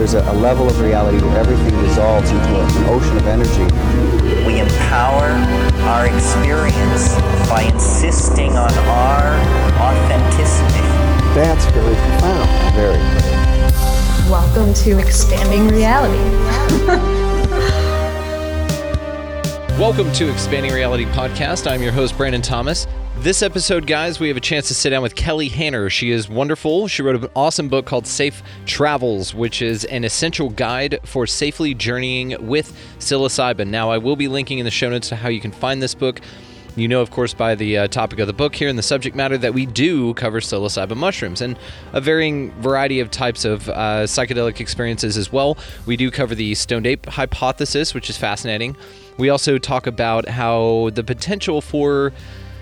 There's a, a level of reality where everything dissolves into a, an ocean of energy. We empower our experience by insisting on our authenticity. That's very profound. Very. Welcome to Expanding Reality. Welcome to Expanding Reality Podcast. I'm your host, Brandon Thomas. This episode, guys, we have a chance to sit down with Kelly Hanner. She is wonderful. She wrote an awesome book called Safe Travels, which is an essential guide for safely journeying with psilocybin. Now, I will be linking in the show notes to how you can find this book. You know, of course, by the uh, topic of the book here and the subject matter that we do cover psilocybin mushrooms and a varying variety of types of uh, psychedelic experiences as well. We do cover the stoned ape hypothesis, which is fascinating. We also talk about how the potential for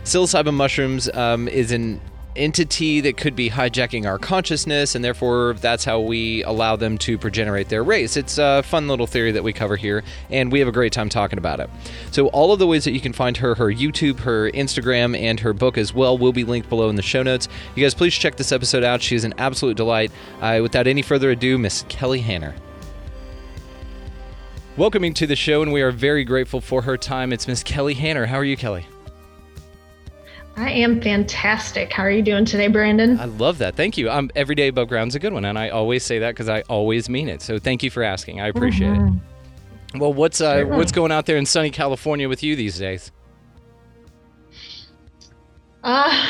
psilocybin mushrooms um, is an entity that could be hijacking our consciousness, and therefore that's how we allow them to progenerate their race. It's a fun little theory that we cover here, and we have a great time talking about it. So, all of the ways that you can find her, her YouTube, her Instagram, and her book as well will be linked below in the show notes. You guys, please check this episode out. She is an absolute delight. Uh, without any further ado, Miss Kelly Hanner. Welcoming to the show, and we are very grateful for her time. It's Miss Kelly Hanner. How are you, Kelly? I am fantastic. How are you doing today, Brandon? I love that. Thank you. Um, every day above ground's a good one, and I always say that because I always mean it. So thank you for asking. I appreciate Mhm. it. Well, what's uh, Certainly. what's going out there in sunny California with you these days? Uh,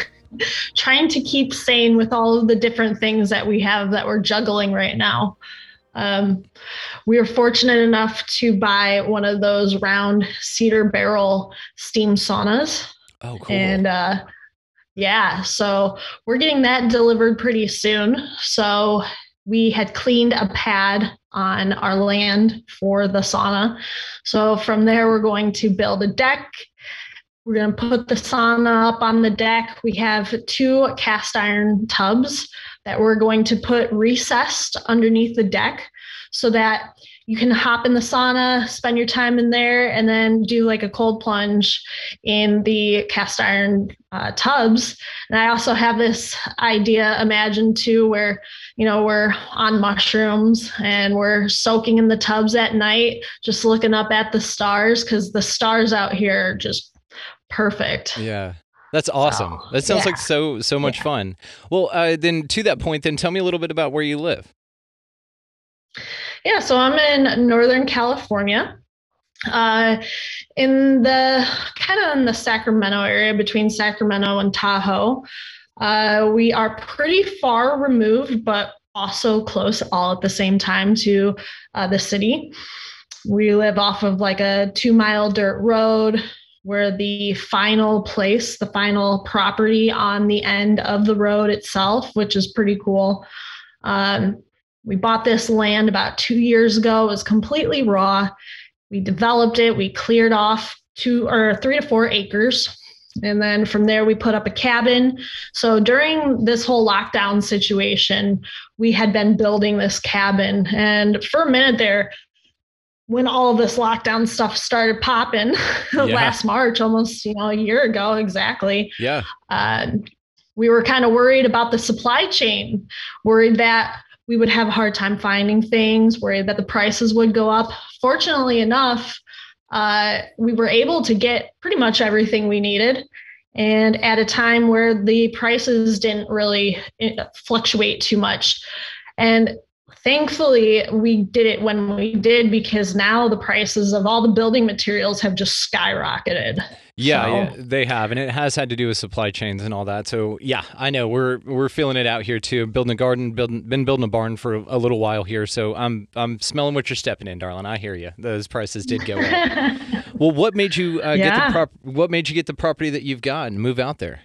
trying to keep sane with all of the different things that we have that we're juggling right now. Um, we were fortunate enough to buy one of those round cedar barrel steam saunas. Oh, cool. And uh, yeah, so we're getting that delivered pretty soon. So we had cleaned a pad on our land for the sauna. So from there, we're going to build a deck. We're going to put the sauna up on the deck. We have two cast iron tubs that we're going to put recessed underneath the deck so that you can hop in the sauna, spend your time in there, and then do like a cold plunge in the cast iron uh, tubs. And I also have this idea imagined too, where you know we're on mushrooms and we're soaking in the tubs at night, just looking up at the stars because the stars out here are just perfect. yeah. That's awesome. So, that sounds yeah. like so so much Yeah. fun. Well, uh, then to that point, then tell me a little bit about where you live. Yeah, so I'm in Northern California, uh, in the kind of in the Sacramento area between Sacramento and Tahoe. Uh, we are pretty far removed, but also close all at the same time to uh, the city. We live off of like a two mile dirt road. Where the final place, the final property on the end of the road itself, which is pretty cool. Um, we bought this land about two years ago. It was completely raw. We developed it. We cleared off two or three to four acres. And then from there, we put up a cabin. So during this whole lockdown situation, we had been building this cabin. And for a minute there, when all of this lockdown stuff started popping last March, almost you know a year ago exactly, Yeah. uh, we were kind of worried about the supply chain, worried that we would have a hard time finding things, worried that the prices would go up. Fortunately enough, uh, we were able to get pretty much everything we needed. And at a time where the prices didn't really eh, fluctuate too much. And thankfully, we did it when we did because now the prices of all the building materials have just skyrocketed. Yeah, So- yeah, they have, and it has had to do with supply chains and all that. So yeah, I know we're we're feeling it out here too. Building a garden, building been building a barn for a little while here. So I'm I'm smelling what you're stepping in, darling. I hear you. Those prices did go up. well, what made you uh, get the prop? What made you get the property that you've got and move out there?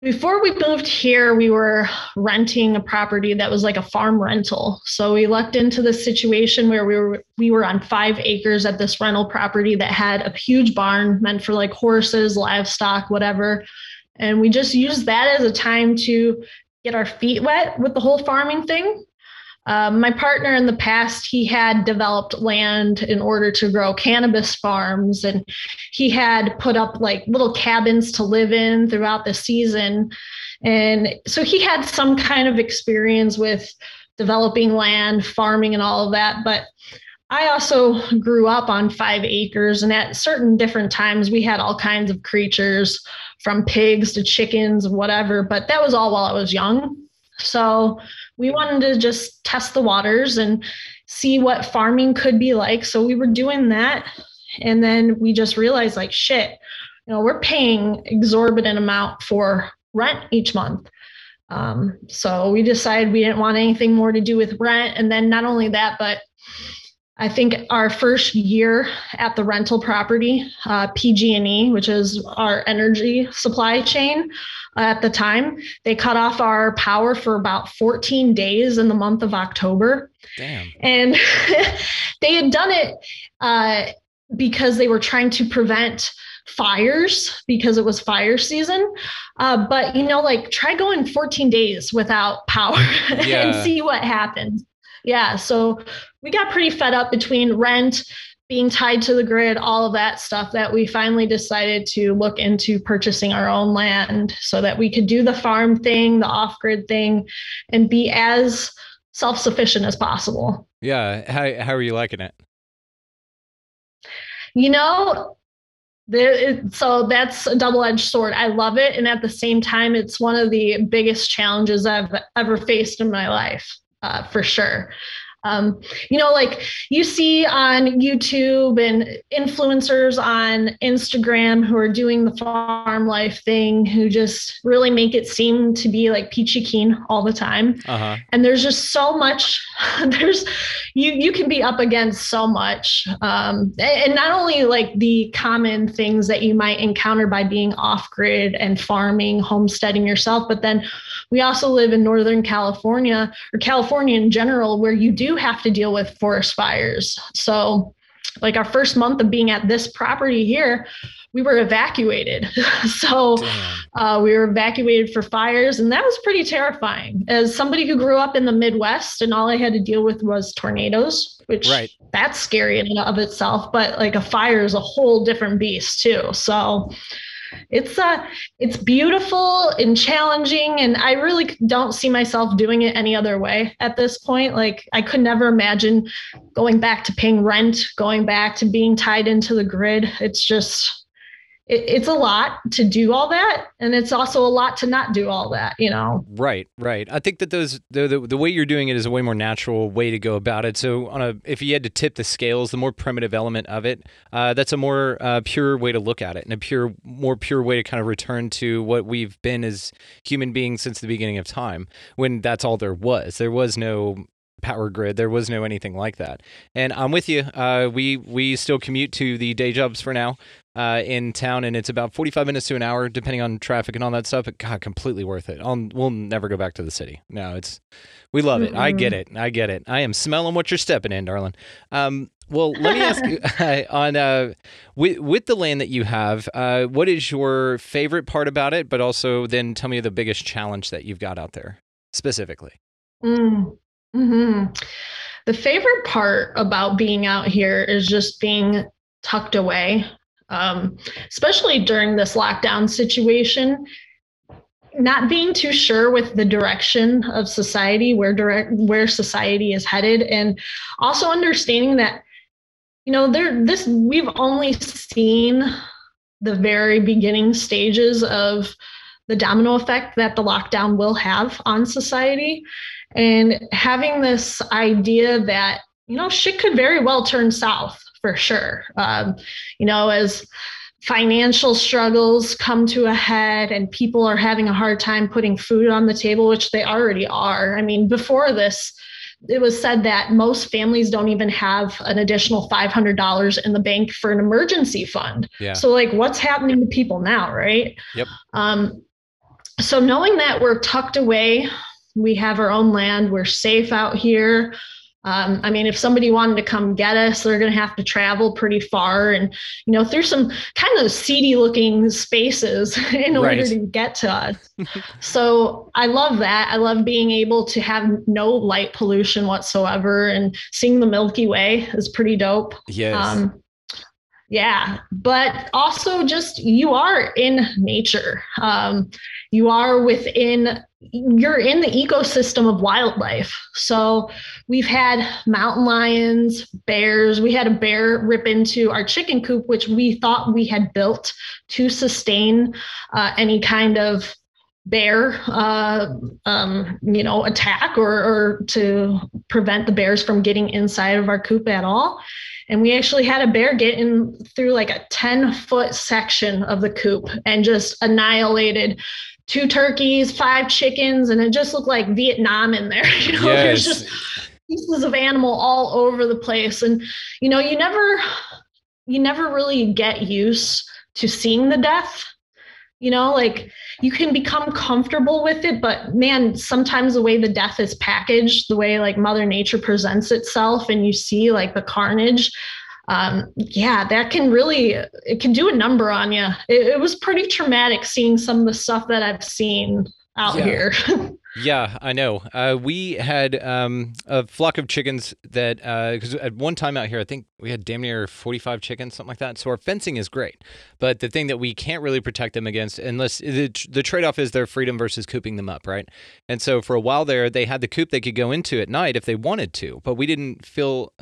Before we moved here, we were renting a property that was like a farm rental. So we lucked into this situation where we were we were on five acres at this rental property that had a huge barn meant for like horses, livestock, whatever. And we just used that as a time to get our feet wet with the whole farming thing. Um, my partner in the past, he had developed land in order to grow cannabis farms, and he had put up like little cabins to live in throughout the season. And so he had some kind of experience with developing land, farming, and all of that. But I also grew up on five acres, and at certain different times, we had all kinds of creatures from pigs to chickens, whatever. But that was all while I was young. So we wanted to just test the waters and see what farming could be like. So we were doing that. And then we just realized, like, shit, you know, we're paying exorbitant amount for rent each month. Um, so we decided we didn't want anything more to do with rent. And then not only that, but I think our first year at the rental property, uh, PG&E, which is our energy supply chain, uh, at the time, they cut off our power for about 14 days in the month of October. Damn. And they had done it uh, because they were trying to prevent fires because it was fire season. Uh, but you know, like try going 14 days without power Yeah. and see what happens. Yeah. So we got pretty fed up between rent, being tied to the grid, all of that stuff that we finally decided to look into purchasing our own land so that we could do the farm thing, the off grid thing, and be as self sufficient as possible. Yeah. How how are you liking it? You know, there, it, so that's a double edged sword. I love it. And at the same time, it's one of the biggest challenges I've ever faced in my life, uh, for sure. Um, you know, like you see on YouTube and influencers on Instagram who are doing the farm life thing, who just really make it seem to be like peachy keen all the time. Uh huh. And there's just so much. There's you you can be up against so much, um, and not only like the common things that you might encounter by being off grid and farming, homesteading yourself, but then we also live in Northern California or California in general, where you do have to deal with forest fires. So, like our first month of being at this property here, we were evacuated. so, uh, we were evacuated for fires, and that was pretty terrifying. As somebody who grew up in the Midwest, and all I had to deal with was tornadoes, which Right. that's scary in and of itself. But like a fire is a whole different beast too. So it's uh it's beautiful and challenging and i really don't see myself doing it any other way at this point. Like i could never imagine going back to paying rent going back to being tied into the grid. It's just it, it's a lot to do all that and it's also a lot to not do all that you know Right, right. I think that those the, the the way you're doing it is a way more natural way to go about it. So on a if you had to tip the scales, the more primitive element of it, uh, that's a more uh, pure way to look at it, and a pure more pure way to kind of return to what we've been as human beings since the beginning of time. When that's all there was, there was no power grid, there was no anything like that. And I'm with you. Uh, we we still commute to the day jobs for now uh, in town, and it's about 45 minutes to an hour, depending on traffic and all that stuff. But God, completely worth it. I'll, we'll never go back to the city. No, it's we love it. I get it. I get it. I am smelling what you're stepping in, darling. Um, well, let me ask you on uh, with with the land that you have. Uh, what is your favorite part about it? But also, then tell me the biggest challenge that you've got out there specifically. Mm. hmm The favorite part about being out here is just being tucked away, um, especially during this lockdown situation. Not being too sure with the direction of society, where direct where society is headed, and also understanding that you know there this we've only seen the very beginning stages of the domino effect that the lockdown will have on society and having this idea that you know shit could very well turn south for sure um, you know as financial struggles come to a head and people are having a hard time putting food on the table which they already are i mean before this it was said that most families don't even have an additional $500 in the bank for an emergency fund Yeah. so like what's happening to people now right Yep. um, so knowing that we're tucked away, we have our own land, we're safe out here. Um, I mean, if somebody wanted to come get us, they're going to have to travel pretty far and, you know, through some kind of seedy looking spaces in order to get to us. so I love that. I love being able to have no light pollution whatsoever and seeing the Milky Way is pretty dope. Yes. Um, yeah, but also just you are in nature. Um, you are within, you're in the ecosystem of wildlife. So we've had mountain lions, bears. We had a bear rip into our chicken coop, which we thought we had built to sustain uh, any kind of bear uh, um, you know attack or, or to prevent the bears from getting inside of our coop at all and we actually had a bear get in through like a 10 foot section of the coop and just annihilated two turkeys five chickens and it just looked like vietnam in there you know? There's just pieces of animal all over the place. And you know you never you never really get used to seeing the death you know? Like you can become comfortable with it but man sometimes the way the death is packaged the way like mother nature presents itself and you see like the carnage um, yeah that can really it can do a number on you it, it was pretty traumatic seeing some of the stuff that i've seen out Yeah. here Yeah, I know. Uh, we had um, a flock of chickens that, because at one time out here, I think we had damn near 45 chickens, something like that. So our fencing is great. But the thing that we can't really protect them against, unless the, the trade off is their freedom versus cooping them up, right? And so for a while there, they had the coop they could go into at night if they wanted to. But we didn't feel.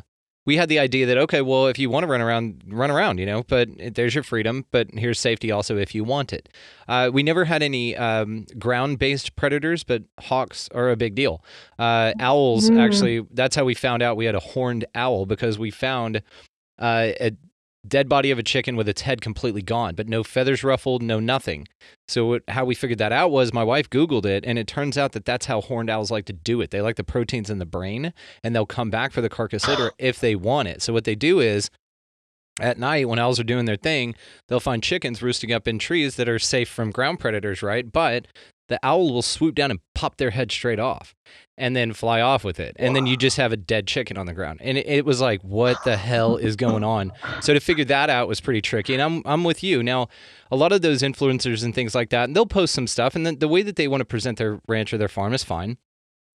We had the idea that okay, well, if you want to run around, run around, you know. But there's your freedom. But here's safety also if you want it. Uh, we never had any um, ground-based predators, but hawks are a big deal. Uh, owls, actually, that's how we found out we had a horned owl because we found uh, a dead body of a chicken with its head completely gone, but no feathers ruffled, no nothing. So what, how we figured that out was my wife Googled it, and it turns out that that's how horned owls like to do it. They like the proteins in the brain, and they'll come back for the carcass later if they want it. So what they do is at night when owls are doing their thing, they'll find chickens roosting up in trees that are safe from ground predators, right? But the owl will swoop down and pop their head straight off and then fly off with it. And then you just have a dead chicken on the ground. And it, it was like, what the hell is going on? So to figure that out was pretty tricky. And I'm, I'm with you. Now, a lot of those influencers and things like that, and they'll post some stuff. And then the way that they want to present their ranch or their farm is fine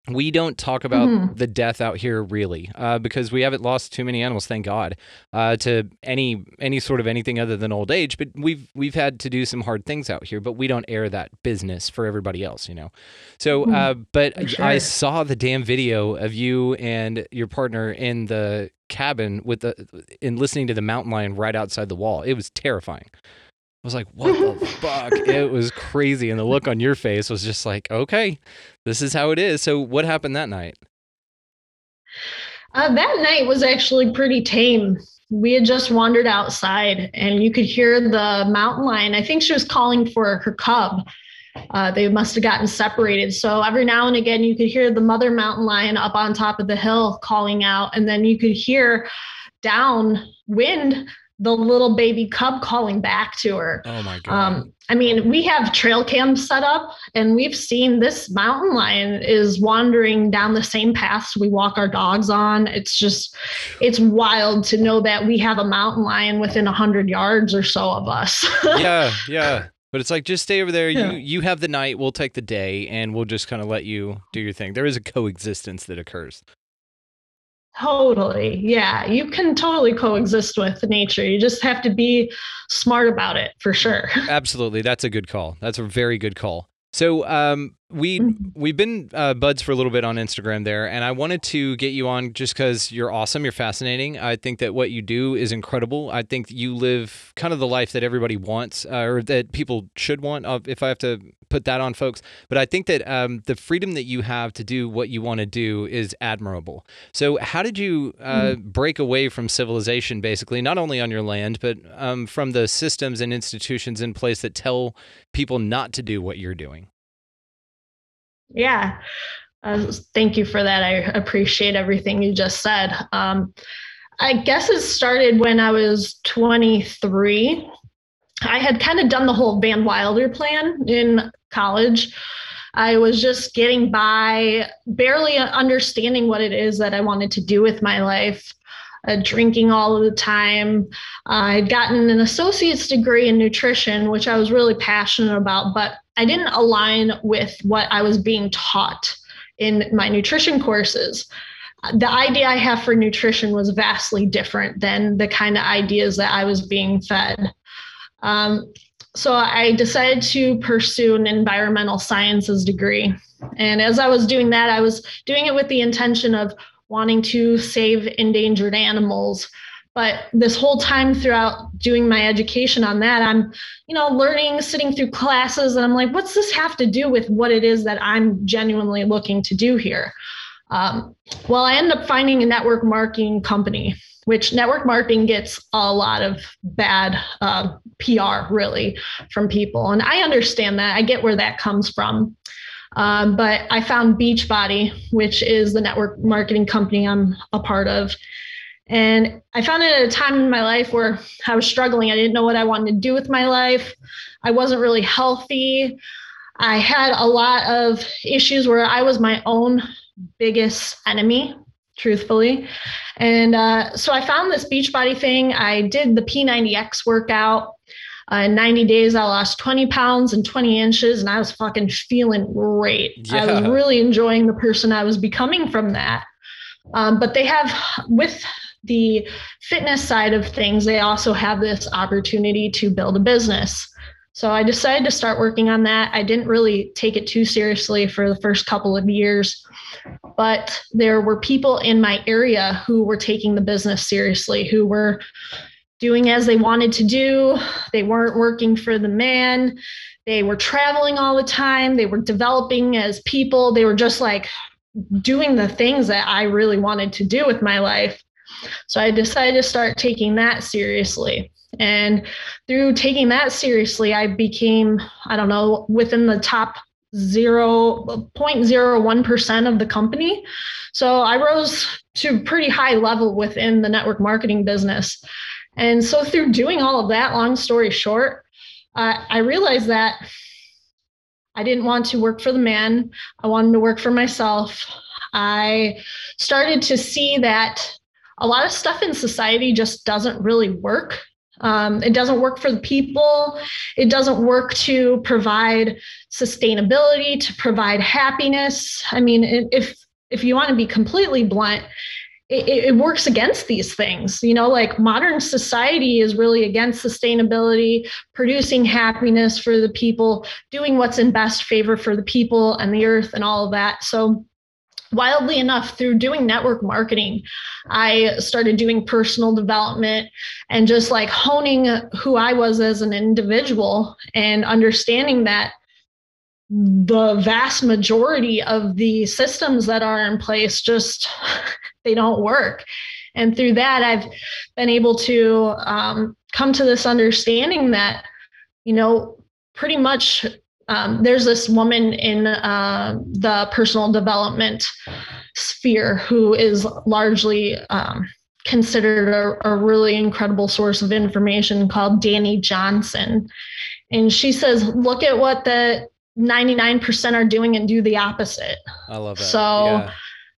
we don't talk about Mhm. the death out here really uh, because we haven't lost too many animals thank god uh, to any any sort of anything other than old age but we've we've had to do some hard things out here but we don't air that business for everybody else you know? So uh, but For i saw the damn video of you and your partner in the cabin with the in listening to the mountain lion right outside the wall. It was terrifying I was like, what the fuck? It was crazy. And the look on your face was just like, okay, this is how it is. So what happened that night? Uh, that night was actually pretty tame. We had just wandered outside and you could hear the mountain lion. I think she was calling for her cub. Uh, they must have gotten separated. So every now and again, you could hear the mother mountain lion up on top of the hill calling out. And then you could hear downwind the little baby cub calling back to her. Oh my God. Um, I mean, we have trail cams set up, and we've seen this mountain lion is wandering down the same paths we walk our dogs on. It's just, it's wild to know that we have a mountain lion within a hundred yards or so of us. yeah, yeah. But it's like, just stay over there. Yeah. You you have the night. We'll take the day, and we'll just kind of let you do your thing. There is a coexistence that occurs. Totally, yeah, you can totally coexist with nature. You just have to be smart about it for sure. Absolutely, that's a good call. That's a very good call. So, um, we Mhm. we've been uh, buds for a little bit on Instagram there, and I wanted to get you on just because you're awesome, you're fascinating. I think that what you do is incredible. I think you live kind of the life that everybody wants, uh, or that people should want. Uh, if I have to put that on folks, but I think that um, the freedom that you have to do what you want to do is admirable. So, how did you uh, break away from civilization, basically, not only on your land, but um, from the systems and institutions in place that tell people not to do what you're doing? Yeah. Uh, thank you for that. I appreciate everything you just said. Um, I guess it started when I was 23. I had kind of done the whole Van Wilder plan in college. I was just getting by, barely understanding what it is that I wanted to do with my life. Uh, drinking all of the time. Uh, I'd gotten an associate's degree in nutrition, which I was really passionate about, but I didn't align with what I was being taught in my nutrition courses. The idea I have for nutrition was vastly different than the kind of ideas that I was being fed. Um, so I decided to pursue an environmental sciences degree. And as I was doing that, I was doing it with the intention of wanting to save endangered animals. But this whole time throughout doing my education on that, I'm, you know, learning, sitting through classes, and I'm like, what's this have to do with what it is that I'm genuinely looking to do here? Um, well, I end up finding a network marketing company, which network marketing gets a lot of bad uh, PR really from people. And I understand that. I get where that comes from. Um, but I found Beachbody, which is the network marketing company I'm a part of. And I found it at a time in my life where I was struggling. I didn't know what I wanted to do with my life. I wasn't really healthy. I had a lot of issues where I was my own biggest enemy, truthfully. And uh, so I found this Beachbody thing. I did the P90X workout. Uh, in 90 days, I lost 20 pounds and 20 inches, and I was fucking feeling great. Yeah. I was really enjoying the person I was becoming from that. Um, but they have, with the fitness side of things, they also have this opportunity to build a business. So I decided to start working on that. I didn't really take it too seriously for the first couple of years, but there were people in my area who were taking the business seriously, who were doing as they wanted to do. They weren't working for the man. They were traveling all the time. They were developing as people. They were just like doing the things that I really wanted to do with my life. So I decided to start taking that seriously. And through taking that seriously, I became, I don't know, within the top 0.01% of the company. So I rose to pretty high level within the network marketing business. And so through doing all of that, long story short, I realized that I didn't want to work for the man. I wanted to work for myself. I started to see that a lot of stuff in society just doesn't really work. Um, it doesn't work for the people. It doesn't work to provide sustainability, to provide happiness. I mean, if if you want to be completely blunt, it, it, works against these things. You know, like modern society is really against sustainability, producing happiness for the people, doing what's in best favor for the people and the earth and all of that. So wildly enough through doing network marketing i started doing personal development and just like honing who i was as an individual and understanding that the vast majority of the systems that are in place just they don't work and through that i've been able to um, come to this understanding that you know pretty much um, there's this woman in uh, the personal development sphere who is largely um, considered a, a, really incredible source of information called Dani Johnson. And she says, look at what the 99% are doing and do the opposite. I love that. So, yeah.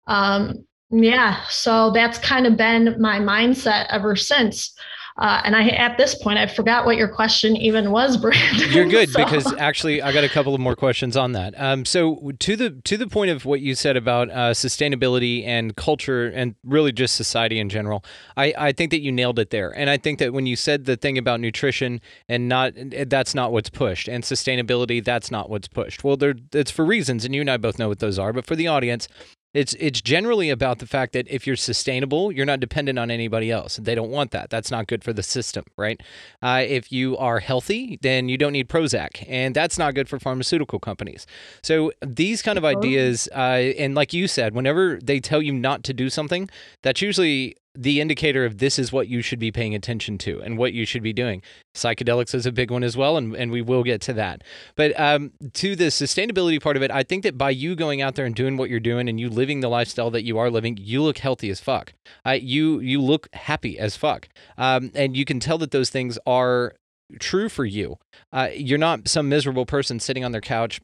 um, yeah, so that's kind of been my mindset ever since. Uh, and I, at this point, I forgot what your question even was, Brandon. You're good so. because actually, I got a couple of more questions on that. Um, so to the to the point of what you said about uh, sustainability and culture, and really just society in general, I, I think that you nailed it there. And I think that when you said the thing about nutrition and not that's not what's pushed, and sustainability, that's not what's pushed. Well, there it's for reasons, and you and I both know what those are. But for the audience, it's it's generally about the fact that if you're sustainable, you're not dependent on anybody else. They don't want that. That's not good for the system, right? Uh, if you are healthy, then you don't need Prozac, and that's not good for pharmaceutical companies. So these kind of ideas, uh, and like you said, whenever they tell you not to do something, that's usually the indicator of this is what you should be paying attention to and what you should be doing. Psychedelics is a big one as well, and, and we will get to that. But um, to the sustainability part of it, I think that by you going out there and doing what you're doing and you living the lifestyle that you are living, you look healthy as fuck. Uh, you you look happy as fuck, um, and you can tell that those things are true for you. Uh, you're not some miserable person sitting on their couch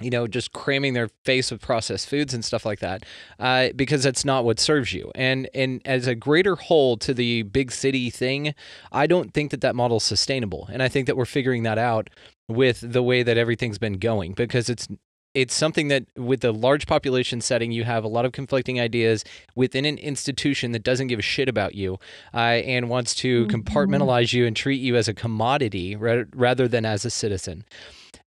you know, just cramming their face with processed foods and stuff like that, uh, because that's not what serves you. And and as a greater whole to the big city thing, I don't think that that model is sustainable. And I think that we're figuring that out with the way that everything's been going because it's it's something that with the large population setting you have a lot of conflicting ideas within an institution that doesn't give a shit about you uh, and wants to compartmentalize you and treat you as a commodity ra- rather than as a citizen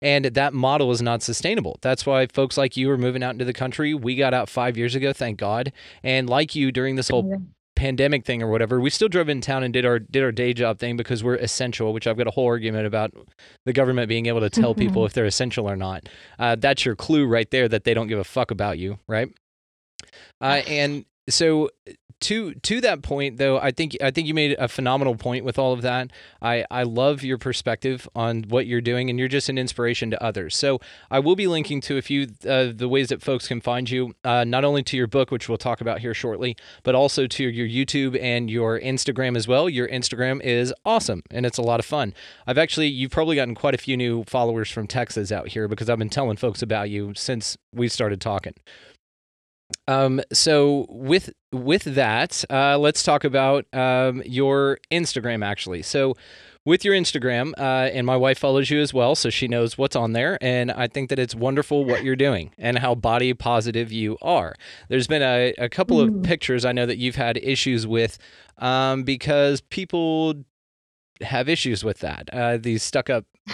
and that model is not sustainable. That's why folks like you are moving out into the country. We got out five years ago, thank God. And like you, during this whole pandemic thing or whatever, we still drove in town and did our did our day job thing because we're essential. Which I've got a whole argument about the government being able to tell people if they're essential or not. Uh, that's your clue right there that they don't give a fuck about you, right? Uh, and so to to that point though i think i think you made a phenomenal point with all of that. I i love your perspective on what you're doing and you're just an inspiration to others. So i will be linking to a few uh, the ways that folks can find you uh, not only to your book which we'll talk about here shortly but also to your youtube and your instagram as well. Your instagram is awesome and it's a lot of fun. I've actually you've probably gotten quite a few new followers from texas out here because i've been telling folks about you since we started talking um, so with with that, uh, let's talk about um, your Instagram actually. So with your Instagram, uh, and my wife follows you as well, so she knows what's on there, and I think that it's wonderful what you're doing and how body positive you are. There's been a, a couple of pictures I know that you've had issues with um, because people have issues with that. Uh, these stuck up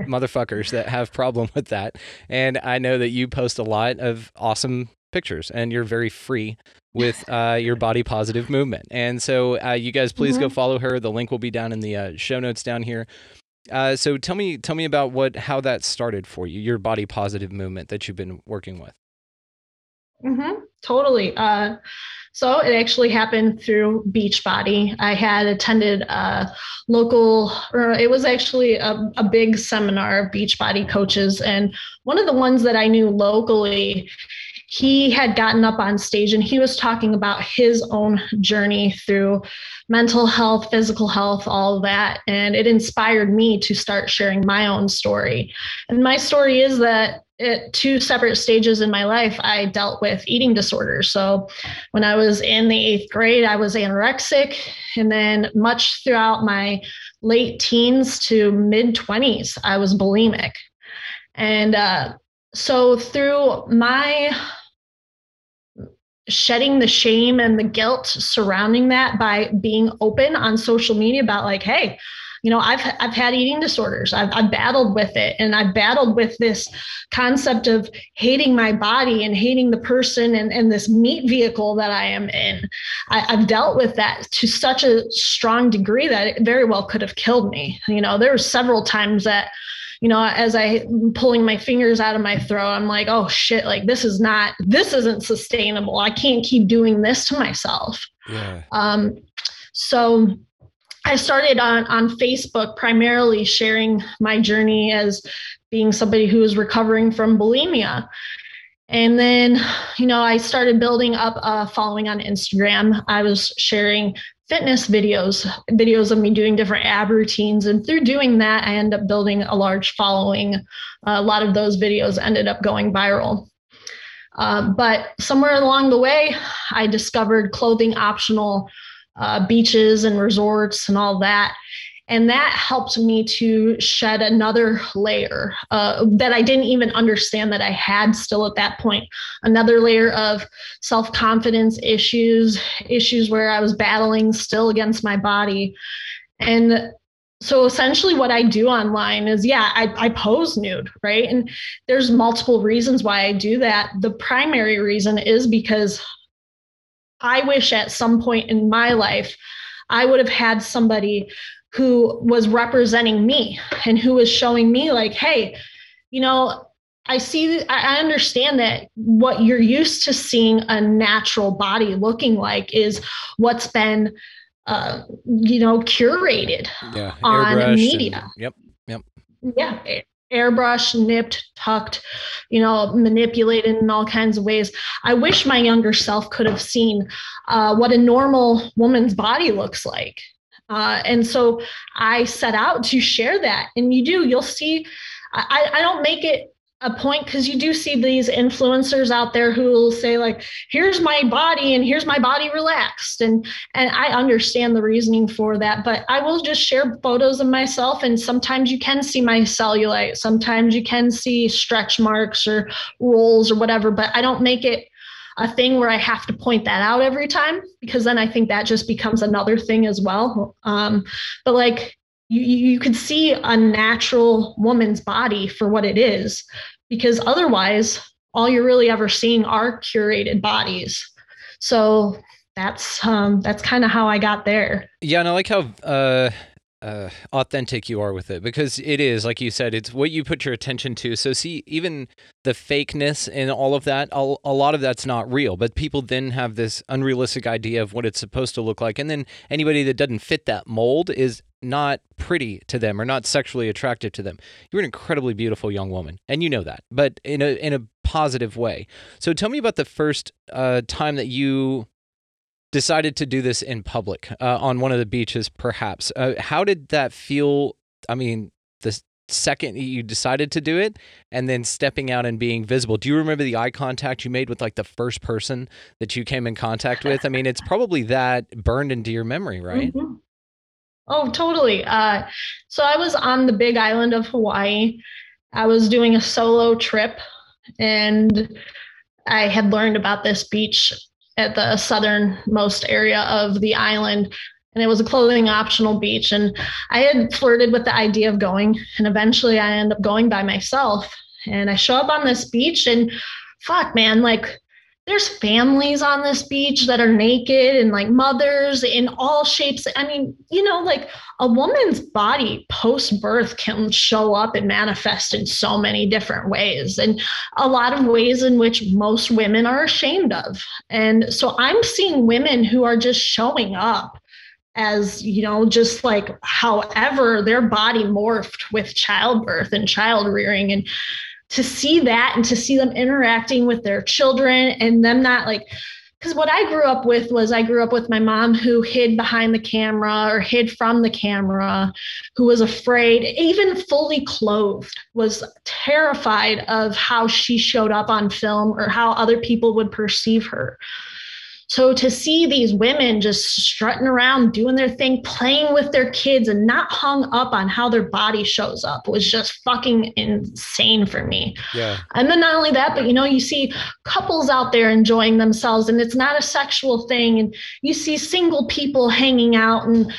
motherfuckers that have problem with that. And I know that you post a lot of awesome pictures and you're very free with uh, your body positive movement. And so uh, you guys please go follow her. The link will be down in the uh, show notes down here. Uh, so tell me tell me about what how that started for you, your body positive movement that you've been working with. Mm-hmm, totally. Uh, so it actually happened through Beachbody. I had attended a local, or it was actually a, a big seminar of Beachbody coaches, and one of the ones that I knew locally he had gotten up on stage and he was talking about his own journey through mental health, physical health, all that. And it inspired me to start sharing my own story. And my story is that at two separate stages in my life, I dealt with eating disorders. So when I was in the eighth grade, I was anorexic. And then much throughout my late teens to mid 20s, I was bulimic. And uh, so through my shedding the shame and the guilt surrounding that by being open on social media about like hey you know i've i've had eating disorders. I've, I've battled with it. And i've battled with this concept of hating my body and hating the person and, and this meat vehicle that i am in. I, i've dealt with that to such a strong degree that it very well could have killed me. You know there were several times that you know, as I pulling my fingers out of my throat, I'm like, oh shit, like this is not, this isn't sustainable. I can't keep doing this to myself. Yeah. Um, so I started on on Facebook primarily sharing my journey as being somebody who is recovering from bulimia. And then, you know, I started building up a following on Instagram. I was sharing fitness videos, videos of me doing different ab routines. And through doing that, I ended up building a large following. A lot of those videos ended up going viral. Uh, but somewhere along the way, I discovered clothing optional uh, beaches and resorts and all that. And that helped me to shed another layer uh, that I didn't even understand that I had still at that point. Another layer of self confidence issues, issues where I was battling still against my body. And so essentially what i do online is yeah I, I, pose nude right and there's multiple reasons why i do that the primary reason is because i wish at some point in my life i would have had somebody who was representing me and who was showing me like hey you know i see i understand that what you're used to seeing a natural body looking like is what's been uh, you know curated Yeah. on media and- yep. Yep. yeah a- airbrush nipped tucked you know manipulated in all kinds of ways i wish my younger self could have seen uh, what a normal woman's body looks like uh, and so i set out to share that. And you do you'll see i, I don't make it a point because you do see these influencers out there who will say like here's my body and here's my body relaxed. And and i understand the reasoning for that but i will just share photos of myself and sometimes you can see my cellulite. Sometimes you can see stretch marks or rolls or whatever but i don't make it a thing where i have to point that out every time because then i think that just becomes another thing as well. Um, but like you, you could see a natural woman's body for what it is because otherwise all you're really ever seeing are curated bodies. So that's um that's kind of how i got there. Yeah, and I like how uh, uh, authentic you are with it because it is, like you said, it's what you put your attention to. So, see, even the fakeness and all of that, a, lot of that's not real, but people then have this unrealistic idea of what it's supposed to look like. And then anybody that doesn't fit that mold is not pretty to them or not sexually attractive to them. You're an incredibly beautiful young woman, and you know that, but in a in a positive way. So tell me about the first uh, time that you decided to do this in public uh, on one of the beaches, perhaps. Uh, how did that feel? I mean, the second you decided to do it and then stepping out and being visible. Do you remember the eye contact you made with like the first person that you came in contact with? I mean, it's probably that burned into your memory, right? Mm-hmm. Oh, totally. Uh, so I was on the big island of Hawaii. I was doing a solo trip and I had learned about this beach at the southernmost area of the island. And it was a clothing optional beach. And I had flirted with the idea of going. And eventually I ended up going by myself. And I show up on this beach and fuck, man, like there's families on this beach that are naked and like mothers in all shapes. I mean, you know, like a woman's body post birth can show up and manifest in so many different ways, and a lot of ways in which most women are ashamed of. And so I'm seeing women who are just showing up as you know just like however their body morphed with childbirth and child rearing and to see that and to see them interacting with their children and them not like because what I grew up with was I grew up with my mom who hid behind the camera or hid from the camera, who was afraid, even fully clothed, was terrified of how she showed up on film or how other people would perceive her. So to see these women just strutting around, doing their thing, playing with their kids, and not hung up on how their body shows up was just fucking insane for me. Yeah. And then not only that, but you know, you see couples out there enjoying themselves, and it's not a sexual thing. And you see single people hanging out and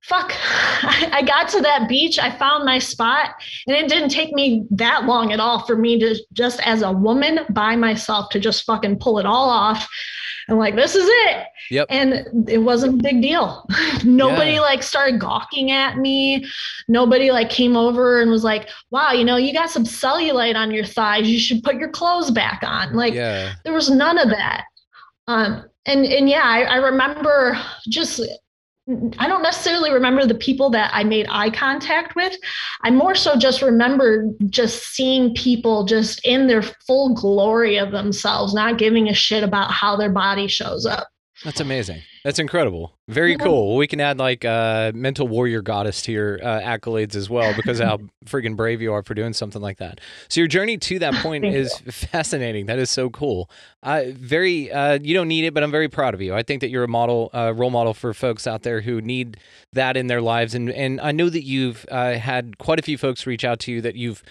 fuck I, got to that beach i found my spot and it didn't take me that long at all for me to just as a woman by myself to just fucking pull it all off and like this is it Yep. and it wasn't a big deal nobody Yeah. like started gawking at me nobody like came over and was like wow you know you got some cellulite on your thighs you should put your clothes back on like yeah. there was none of that um and and yeah I, I remember just I don't necessarily remember the people that I made eye contact with. I more so just remember just seeing people just in their full glory of themselves, not giving a shit about how their body shows up. That's amazing. That's incredible. Very Yeah. cool. We can add like uh, mental warrior goddess to your uh, accolades as well because how freaking brave you are for doing something like that. So your journey to that point is fascinating. That is so cool. Uh, very. Uh, you don't need it, but I'm very proud of you. I think that you're a model, uh, role model for folks out there who need that in their lives. And and I know that you've uh, had quite a few folks reach out to you that you've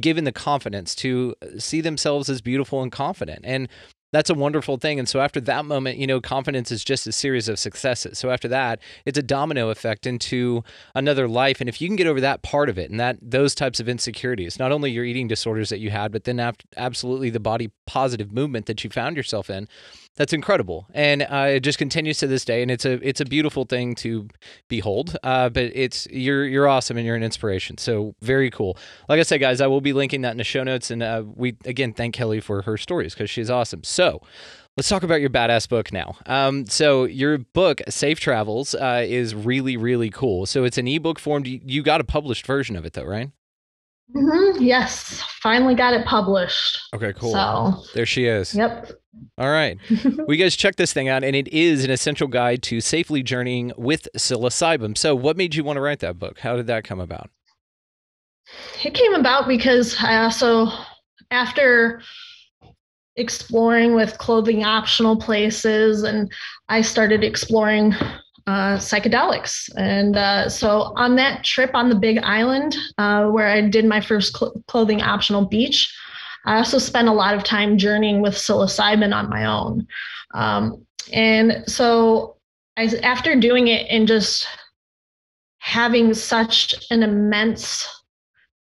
given the confidence to see themselves as beautiful and confident. And that's a wonderful thing. And so after that moment, you know, confidence is just a series of successes. So after that, it's a domino effect into another life. And if you can get over that part of it and that those types of insecurities, not only your eating disorders that you had, but then absolutely the body positive movement that you found yourself in, that's incredible. And uh, it just continues to this day. And it's a it's a beautiful thing to behold. Uh, but it's you're you're awesome and you're an inspiration. So very cool. Like I said, guys, I will be linking that in the show notes. And uh, we again thank Kelly for her stories because she's awesome. So let's talk about your badass book now. Um, so your book, Safe Travels, uh, is really really cool. So it's an ebook form. You, you got a published version of it though, right? Mhm, Yes, finally got it published. Okay, cool. So, There she is. yep. All right. well, you guys check this thing out, and it is an essential guide to safely journeying with psilocybin. So, what made you want to write that book? How did that come about? It came about because I also after exploring with clothing optional places and I started exploring uh, psychedelics. And uh, so on that trip on the Big Island, uh, where I did my first cl- clothing optional beach, I also spent a lot of time journeying with psilocybin on my own. Um, and so I, after doing it and just having such an immense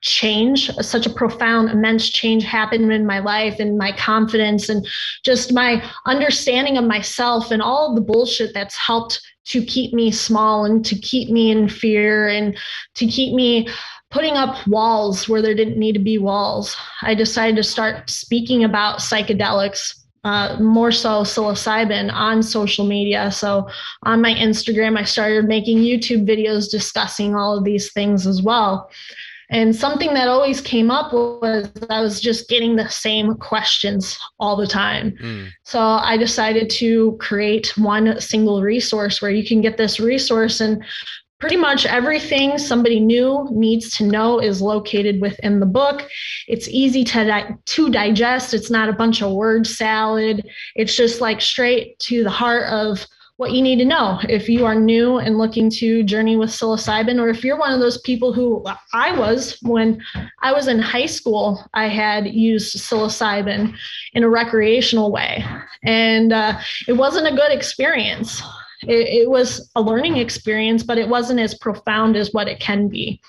change such a profound immense change happened in my life and my confidence and just my understanding of myself and all the bullshit that's helped to keep me small and to keep me in fear and to keep me putting up walls where there didn't need to be walls i decided to start speaking about psychedelics uh, more so psilocybin on social media. So on my Instagram, I started making YouTube videos discussing all of these things as well. And something that always came up was I was just getting the same questions all the time. Mm. So I decided to create one single resource where you can get this resource and pretty much everything somebody new needs to know is located within the book. It's easy to di- to digest. It's not a bunch of word salad. It's just like straight to the heart of what you need to know if you are new and looking to journey with psilocybin, or if you're one of those people who I was when I was in high school, I had used psilocybin in a recreational way. And uh, it wasn't a good experience. It, it was a learning experience, but it wasn't as profound as what it can be.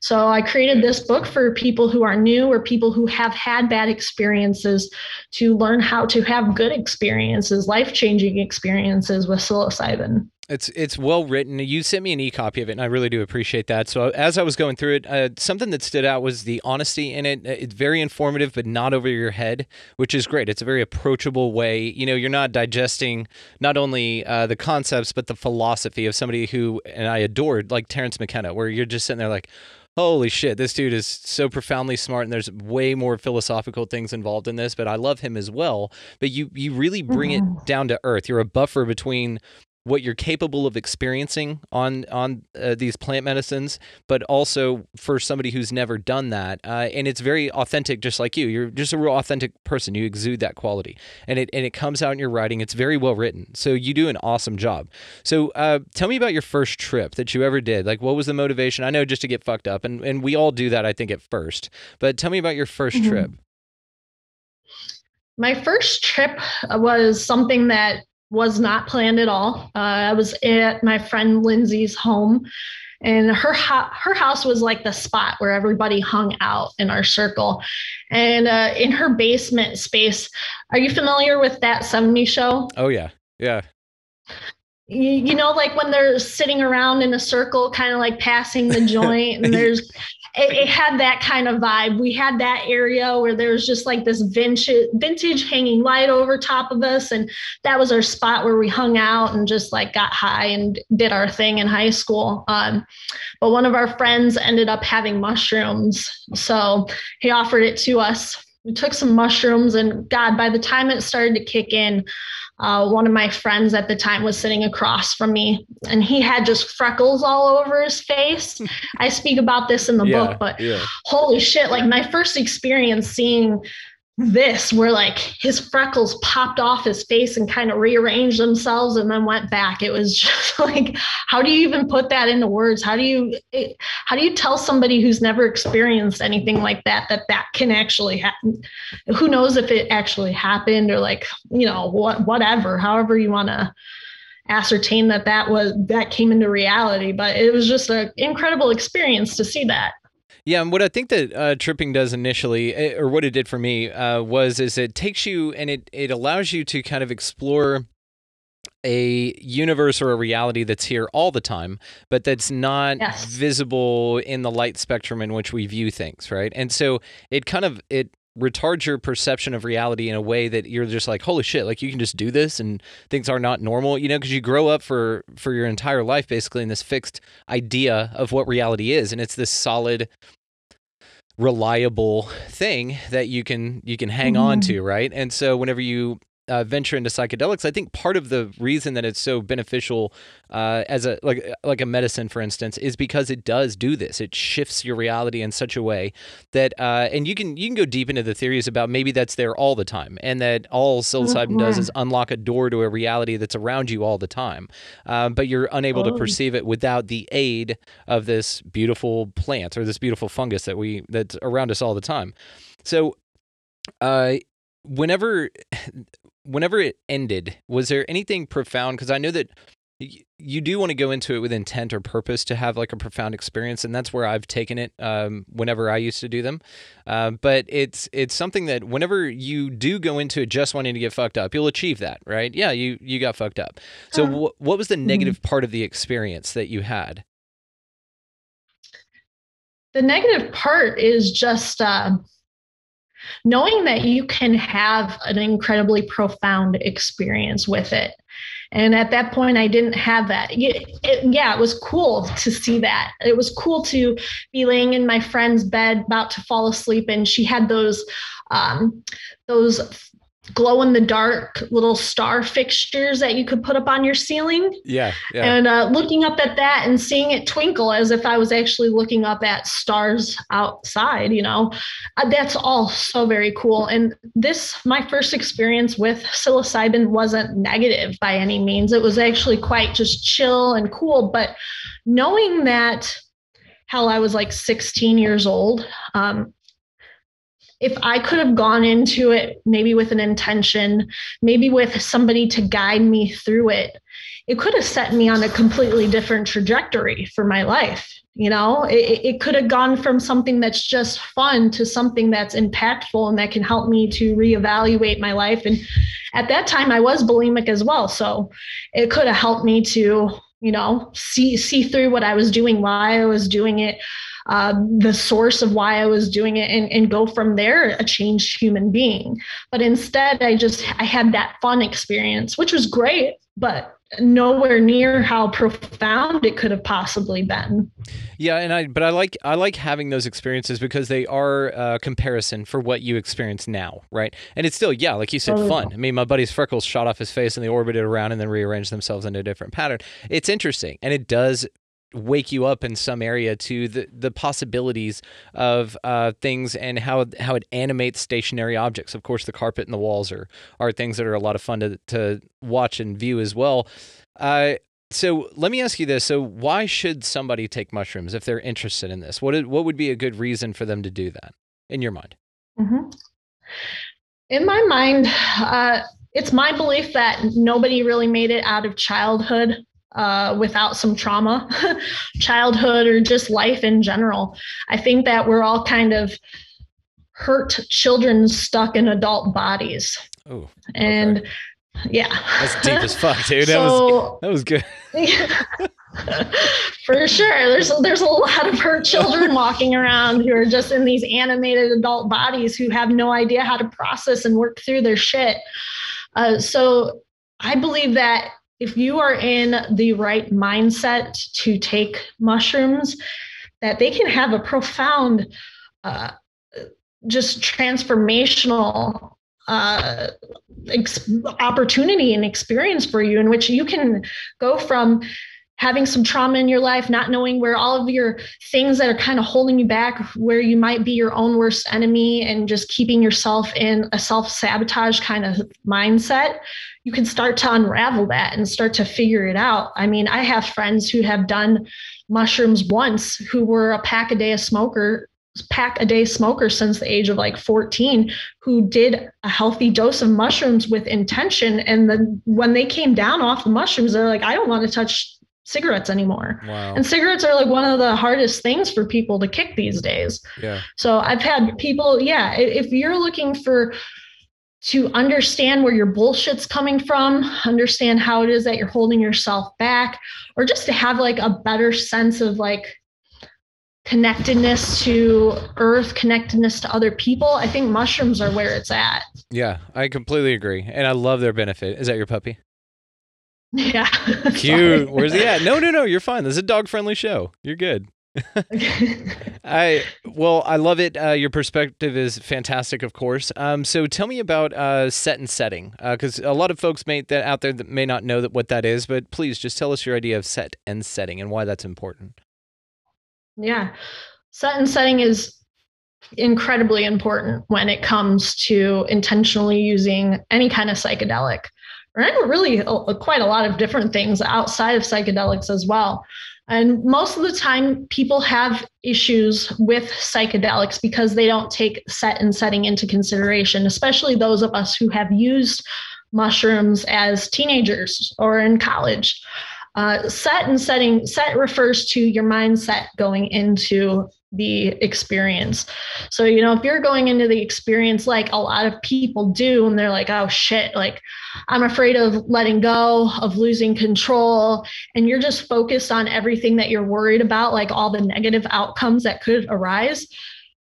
So I created this book for people who are new or people who have had bad experiences to learn how to have good experiences, life changing experiences with psilocybin. It's it's well written. You sent me an e-copy of it, and I really do appreciate that. So as I was going through it, uh, something that stood out was the honesty in it. It's very informative, but not over your head, which is great. It's a very approachable way. You know, you're not digesting not only uh, the concepts but the philosophy of somebody who and I adored, like Terence McKenna, where you're just sitting there like, holy shit, this dude is so profoundly smart and there's way more philosophical things involved in this, but I love him as well. But you you really bring mm-hmm. it down to earth. You're a buffer between what you're capable of experiencing on on uh, these plant medicines, but also for somebody who's never done that. Uh, and it's very authentic, just like you. You're just a real authentic person. You exude that quality, and it and it comes out in your writing. It's very well written. So you do an awesome job. So uh, tell me about your first trip that you ever did. Like, what was the motivation? I know just to get fucked up, and and we all do that. I think at first, but tell me about your 1st mm-hmm. trip. My first trip was something that was not planned at all. Uh, I was at my friend Lindsay's home, and her ho- her house was like the spot where everybody hung out in our circle. And uh, in her basement space, are you familiar with that 70 show? Oh yeah, yeah. You, you know, like when they're sitting around in a circle, kind of like passing the joint, and there's it, it, had that kind of vibe. We had that area where there was just like this vintage, vintage hanging light over top of us. And that was our spot where we hung out and just like got high and did our thing in high school. Um, but one of our friends ended up having mushrooms. So he offered it to us. We took some mushrooms, and God, by the time it started to kick in, uh, one of my friends at the time was sitting across from me and he had just freckles all over his face i speak about this in the yeah, book but yeah. holy shit like my first experience seeing this where like his freckles popped off his face and kind of rearranged themselves and then went back. It was just like how do you even put that into words? How do you how do you tell somebody who's never experienced anything like that that that can actually happen who knows if it actually happened or like you know what whatever however you want to ascertain that that was that came into reality. But it was just an incredible experience to see that yeah, and what I think that uh, tripping does initially, eh, or what it did for me, uh, was is it takes you and it it allows you to kind of explore a universe or a reality that's here all the time, but that's not yes. visible in the light spectrum in which we view things, right? And so it kind of it retards your perception of reality in a way that you're just like holy shit like you can just do this and things are not normal you know because you grow up for for your entire life basically in this fixed idea of what reality is and it's this solid reliable thing that you can you can hang mm-hmm. on to right and so whenever you uh, venture into psychedelics, I think part of the reason that it's so beneficial uh, as a like like a medicine, for instance, is because it does do this. It shifts your reality in such a way that, uh, and you can you can go deep into the theories about maybe that's there all the time, and that all psilocybin does is unlock a door to a reality that's around you all the time, um, but you're unable to Oh. perceive it without the aid of this beautiful plant or this beautiful fungus that we that's around us all the time. So, uh, whenever whenever it ended, was there anything profound? Because I know that y- you do want to go into it with intent or purpose to have like a profound experience, and that's where I've taken it. Um, whenever I used to do them, um, but it's it's something that whenever you do go into it just wanting to get fucked up, you'll achieve that, right? Yeah, you you got fucked up. So, wh- what was the negative part of the experience that you had? the negative part is just uh, knowing that you can have an incredibly profound experience with it. And at that point, I didn't have that. It, it- yeah, it was cool to see that. It was cool to be laying in my friend's bed, about to fall asleep, and she had those, um, those glow in the dark little star fixtures that you could put up on your ceiling Yeah, yeah, and uh, looking up at that and seeing it twinkle as if I was actually looking up at stars outside, you know, uh, that's all so very cool. And this, my first experience with psilocybin wasn't negative by any means. It was actually quite just chill and cool. But knowing that, hell, I was like 16 years old. Um, if I could have gone into it maybe with an intention, maybe with somebody to guide me through it, it could have set me on a completely different trajectory for my life. You know, it, it could have gone from something that's just fun to something that's impactful and that can help me to reevaluate my life. And at that time, I was bulimic as well. So it could have helped me to, you know, see see through what I was doing, why I was doing it, uh, the source of why I was doing it, and, and go from there a changed human being. But instead, I just I had that fun experience, which was great, but nowhere near how profound it could have possibly been. Yeah, and I but I like I like having those experiences because they are a comparison for what you experience now, right? And it's still yeah, like you said, Oh, fun. I mean, my buddy's freckles shot off his face and they orbited around and then rearranged themselves into a different pattern. It's interesting, and it does wake you up in some area to the the possibilities of uh, things and how how it animates stationary objects. Of course, the carpet and the walls are are things that are a lot of fun to to watch and view as well. Uh, so let me ask you this: So why should somebody take mushrooms if they're interested in this? What is, what would be a good reason for them to do that in your mind? Mhm. In my mind, uh, it's my belief that nobody really made it out of childhood uh, without some trauma, childhood or just life in general. I think that we're all kind of hurt children stuck in adult bodies. Oh, And yeah. that's deep as fuck, dude. That was that was good. For sure. There's there's a lot of hurt children walking around who are just in these animated adult bodies who have no idea how to process and work through their shit. Uh, so I believe that if you are in the right mindset to take mushrooms, that they can have a profound, uh, just transformational uh, ex- opportunity and experience for you, in which you can go from having some trauma in your life, not knowing where all of your things that are kind of holding you back, where you might be your own worst enemy, and just keeping yourself in a self sabotage kind of mindset, you can start to unravel that and start to figure it out. I mean, I have friends who have done mushrooms once who were a pack a day smoker pack a day smoker since the age of like 14 who did a healthy dose of mushrooms with intention and then when they came down off the mushrooms they're like i don't want to touch cigarettes anymore Wow. and cigarettes are like one of the hardest things for people to kick these days Yeah. so I've had people, yeah, if you're looking for to understand where your bullshit's coming from, understand how it is that you're holding yourself back, or just to have like a better sense of like connectedness to earth, connectedness to other people, I think mushrooms are where it's at. Yeah, I completely agree, and I love their benefit. Is that your puppy? Yeah. Cute. Where's he at? No, no, no. You're fine. This is a dog friendly show. You're good. I well, I love it. Uh, your perspective is fantastic, of course. Um, so tell me about uh, set and setting, because a lot of folks may that out there that may not know that what that is. But please, just tell us your idea of set and setting and why that's important. Yeah. Set and setting is incredibly important when it comes to intentionally using any kind of psychedelic or really quite a lot of different things outside of psychedelics as well. And most of the time, people have issues with psychedelics because they don't take set and setting into consideration, especially those of us who have used mushrooms as teenagers or in college. Uh, set and setting, set refers to your mindset going into the experience. So, you know, if you're going into the experience like a lot of people do, and they're like, oh shit, like I'm afraid of letting go, of losing control, and you're just focused on everything that you're worried about, like all the negative outcomes that could arise,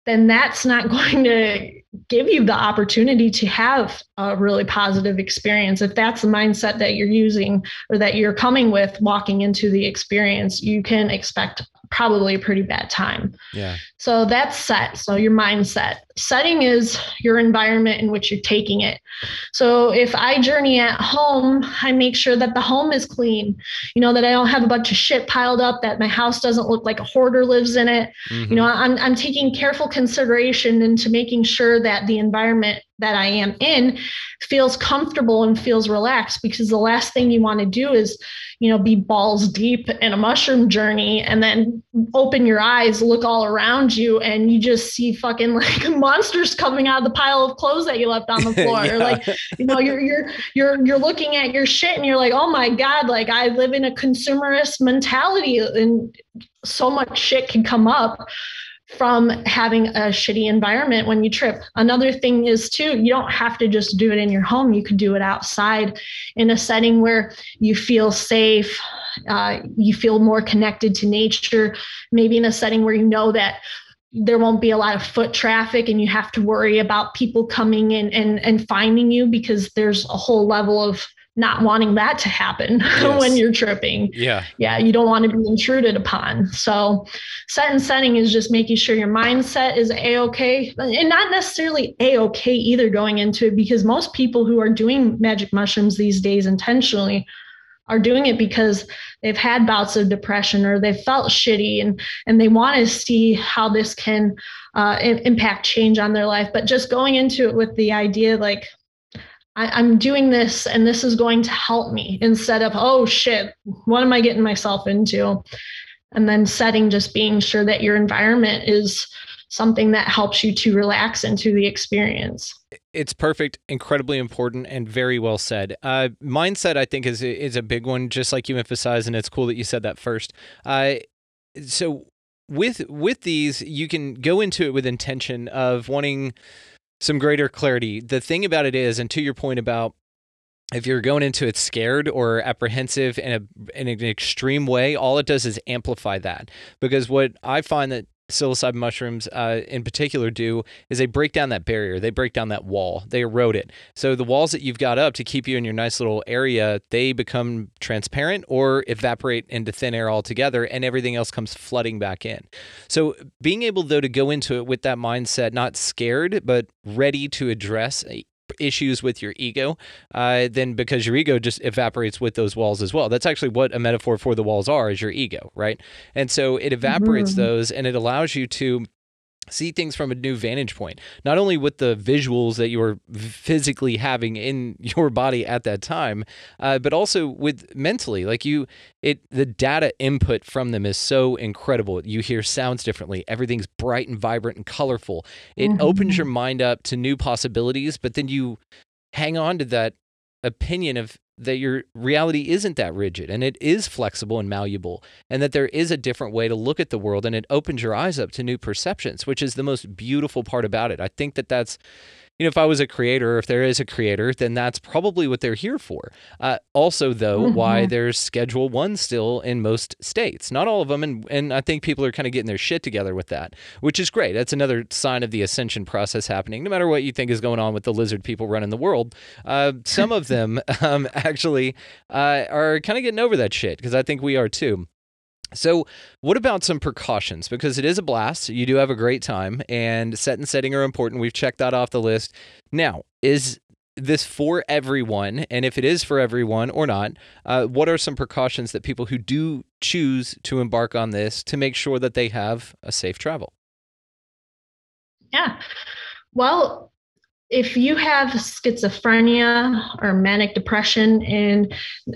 then that's not going to give you the opportunity to have a really positive experience. If that's the mindset that you're using or that you're coming with walking into the experience, you can expect probably a pretty bad time. Yeah. So that's set. So your mindset. Setting is your environment in which you're taking it. So if I journey at home, I make sure that the home is clean. You know that I don't have a bunch of shit piled up, that my house doesn't look like a hoarder lives in it. Mm-hmm. You know, I'm I'm taking careful consideration into making sure that the environment that I am in feels comfortable and feels relaxed because the last thing you want to do is you know, be balls deep in a mushroom journey and then open your eyes, look all around you, and you just see fucking like monsters coming out of the pile of clothes that you left on the floor. yeah. Like, you know, you're you're you're you're looking at your shit and you're like, oh my God, like I live in a consumerist mentality and so much shit can come up from having a shitty environment when you trip. Another thing is too, you don't have to just do it in your home. You could do it outside in a setting where you feel safe, uh, you feel more connected to nature, maybe in a setting where you know that there won't be a lot of foot traffic and you have to worry about people coming in and, and finding you because there's a whole level of not wanting that to happen yes. when you're tripping. Yeah. Yeah. You don't want to be intruded upon. So, set and setting is just making sure your mindset is a okay and not necessarily a okay either going into it because most people who are doing magic mushrooms these days intentionally are doing it because they've had bouts of depression or they felt shitty and and they want to see how this can uh, impact change on their life but just going into it with the idea like I, am doing this and this is going to help me instead of, oh shit, what am I getting myself into? And then setting, just being sure that your environment is something that helps you to relax into the experience. It's perfect, incredibly important, and very well said. Uh, mindset, I think, is is a big one, just like you emphasized, and it's cool that you said that first. Uh, so with with these, you can go into it with intention of wanting some greater clarity. The thing about it is, and to your point about if you're going into it scared or apprehensive in a in an extreme way, all it does is amplify that. Because what I find that psilocybin mushrooms uh, in particular do is they break down that barrier. They break down that wall. They erode it. So the walls that you've got up to keep you in your nice little area they become transparent or evaporate into thin air altogether and everything else comes flooding back in. So being able though to go into it with that mindset not scared but ready to address issues with your ego, uh, then because your ego just evaporates with those walls as well. That's actually what a metaphor for the walls are is your ego, right? And so it evaporates mm-hmm. those and it allows you to see things from a new vantage point not only with the visuals that you are physically having in your body at that time uh, but also with mentally like you it the data input from them is so incredible you hear sounds differently everything's bright and vibrant and colorful it mm-hmm. opens your mind up to new possibilities but then you hang on to that opinion of that your reality isn't that rigid and it is flexible and malleable and that there is a different way to look at the world and it opens your eyes up to new perceptions which is the most beautiful part about it. I think that that's you know, if I was a creator, if there is a creator, then that's probably what they're here for. Uh, also, though, mm-hmm. why there's Schedule One still in most states, not all of them, and and I think people are kind of getting their shit together with that, which is great. That's another sign of the ascension process happening. No matter what you think is going on with the lizard people running the world, uh, some of them um, actually uh, are kind of getting over that shit because I think we are too. So, what about some precautions? Because it is a blast. You do have a great time, and set and setting are important. We've checked that off the list. Now, is this for everyone? And if it is for everyone or not, uh, what are some precautions that people who do choose to embark on this to make sure that they have a safe travel? Yeah. Well, if you have schizophrenia or manic depression, and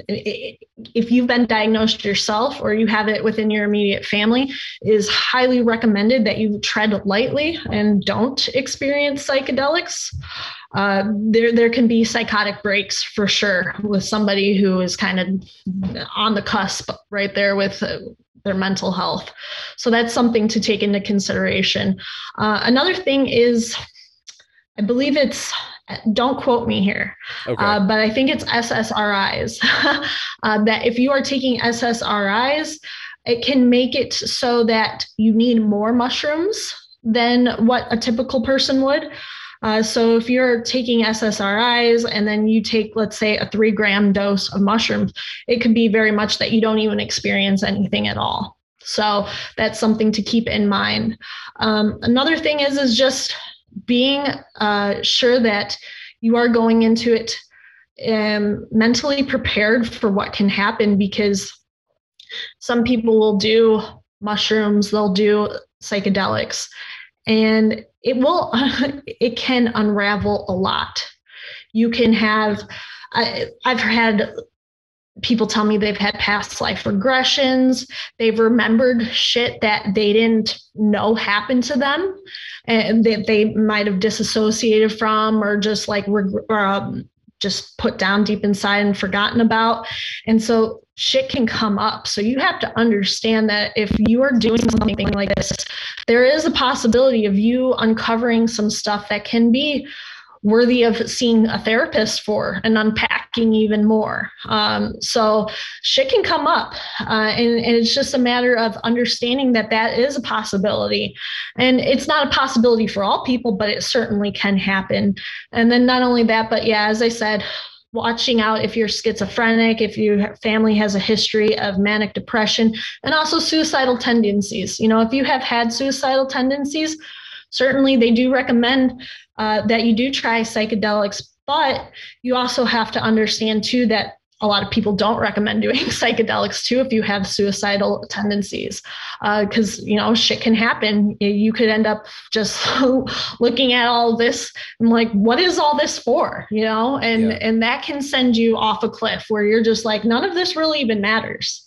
if you've been diagnosed yourself or you have it within your immediate family, is highly recommended that you tread lightly and don't experience psychedelics. Uh, there, there can be psychotic breaks for sure with somebody who is kind of on the cusp right there with uh, their mental health. So that's something to take into consideration. Uh, another thing is I believe it's, don't quote me here, Okay. uh, but I think it's SSRIs. uh, that if you are taking SSRIs, it can make it so that you need more mushrooms than what a typical person would. Uh, so if you're taking SSRIs and then you take, let's say, a three gram dose of mushrooms, it could be very much that you don't even experience anything at all. So that's something to keep in mind. Um, another thing is is just being uh, sure that you are going into it um, mentally prepared for what can happen because some people will do mushrooms, they'll do psychedelics, and it will, it can unravel a lot. You can have, I, I've had people tell me they've had past life regressions. They've remembered shit that they didn't know happened to them and that they might have disassociated from or just like um, just put down deep inside and forgotten about. And so shit can come up. So you have to understand that if you are doing something like this there is a possibility of you uncovering some stuff that can be worthy of seeing a therapist for and unpacking even more. Um, so shit can come up, uh, and, and, it's just a matter of understanding that that is a possibility, and it's not a possibility for all people, but it certainly can happen. And then not only that, but yeah, as I said. Watching out if you're schizophrenic, if your family has a history of manic depression, and also suicidal tendencies. You know, if you have had suicidal tendencies, certainly they do recommend uh, that you do try psychedelics, but you also have to understand too that a lot of people don't recommend doing psychedelics too if you have suicidal tendencies. Because uh, you know shit can happen. You could end up just looking at all this and like what is all this for you know? And yeah. and that can send you off a cliff where you're just like none of this really even matters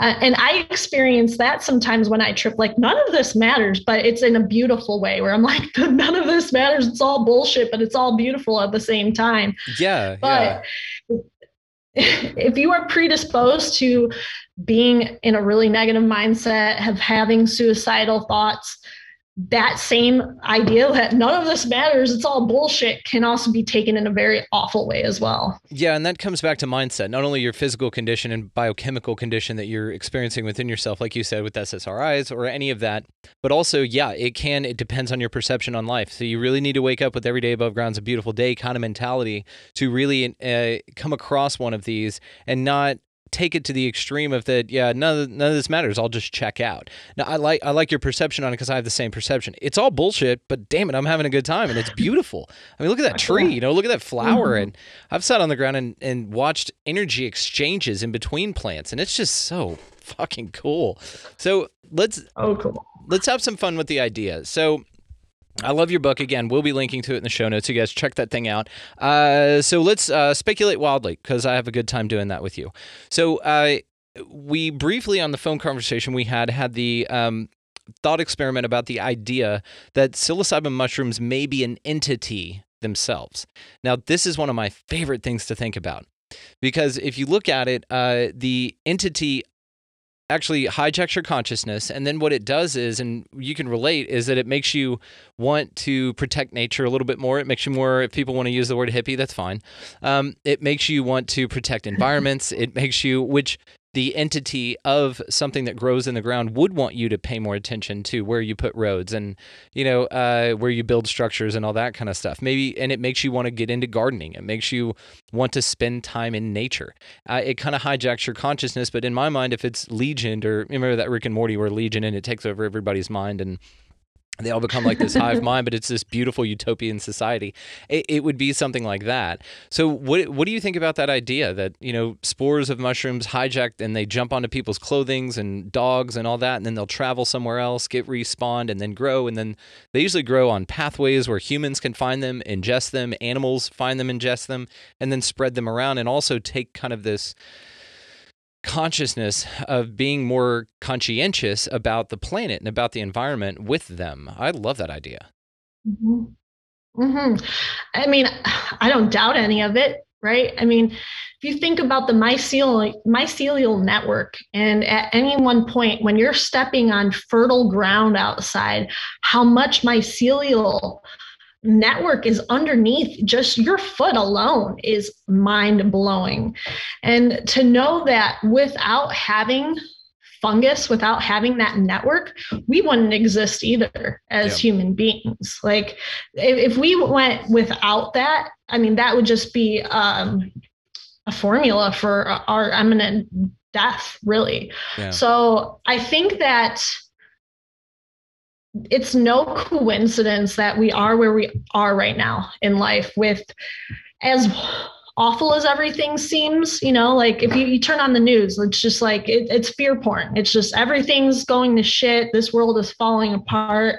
uh, and i experience that sometimes when i trip like none of this matters but it's in a beautiful way where i'm like none of this matters. It's all bullshit but it's all beautiful at the same time. Yeah but yeah. if you are predisposed to being in a really negative mindset, of having suicidal thoughts, that same idea that none of this matters, it's all bullshit, can also be taken in a very awful way as well. Yeah, and that comes back to mindset, not only your physical condition and biochemical condition that you're experiencing within yourself, like you said with SSRIs or any of that, but also, yeah, it can, it depends on your perception on life. So you really need to wake up with every day above ground's a beautiful day kind of mentality to really uh, come across one of these and not take it to the extreme of that yeah none of, none of this matters i'll just check out. Now i like i like your perception on it because i have the same perception. It's all bullshit but damn it i'm having a good time and it's beautiful. I mean look at that tree you know look at that flower mm-hmm. and i've sat on the ground and, and watched energy exchanges in between plants and it's just so fucking cool. So let's oh cool let's have some fun with the idea. So I love your book. Again, we'll be linking to it in the show notes. You guys check that thing out. Uh, so let's uh, speculate wildly because I have a good time doing that with you. So uh, we briefly on the phone conversation we had had the um, thought experiment about the idea that psilocybin mushrooms may be an entity themselves. Now, this is one of my favorite things to think about because if you look at it, uh, the entity actually hijacks your consciousness. And then what it does is and you can relate is that it makes you want to protect nature a little bit more. It makes you more if people want to use the word hippie that's fine. Um, it makes you want to protect environments. It makes you which the entity of something that grows in the ground would want you to pay more attention to where you put roads and you know uh, where you build structures and all that kind of stuff. Maybe and it makes you want to get into gardening. It makes you want to spend time in nature. Uh, it kind of hijacks your consciousness. But in my mind, if it's Legion or remember that Rick and Morty were Legion and it takes over everybody's mind and they all become like this hive mind, but it's this beautiful utopian society. It, it, would be something like that. So, what what do you think about that idea that you know spores of mushrooms hijacked and they jump onto people's clothings and dogs and all that, and then they'll travel somewhere else, get respawned, and then grow, and then they usually grow on pathways where humans can find them, ingest them, animals find them, ingest them, and then spread them around, and also take kind of this consciousness of being more conscientious about the planet and about the environment with them. I love that idea. Mm-hmm. Mm-hmm. I mean, I don't doubt any of it, right? I mean, if you think about the mycelial, mycelial network, and at any one point when you're stepping on fertile ground outside, how much mycelial network is underneath just your foot alone is mind blowing. And to know that without having fungus, without having that network, we wouldn't exist either as yeah. human beings. Like if, if, we went without that, I mean, that would just be um, a formula for our imminent death, really. Yeah. So I think that it's no coincidence that we are where we are right now in life with as awful as everything seems you know like if you, you turn on the news it's just like it, it's fear porn. It's just everything's going to shit. This world is falling apart.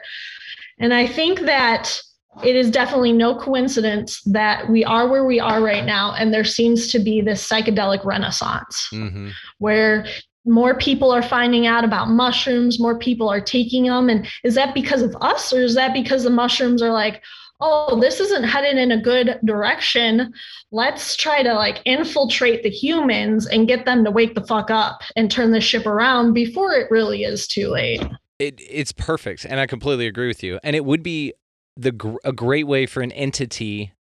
And i think that it is definitely no coincidence that we are where we are right now and there seems to be this psychedelic renaissance mm-hmm. where more people are finding out about mushrooms. More people are taking them and is that because of us or is that because the mushrooms are like oh this isn't headed in a good direction. Let's try to like infiltrate the humans and get them to wake the fuck up and turn the ship around before it really is too late. It, it's perfect and i completely agree with you. And it would be the a great way for an entity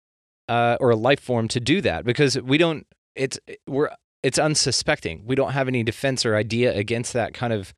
uh, or a life form to do that because we don't it's we're it's unsuspecting. We don't have any defense or idea against that kind of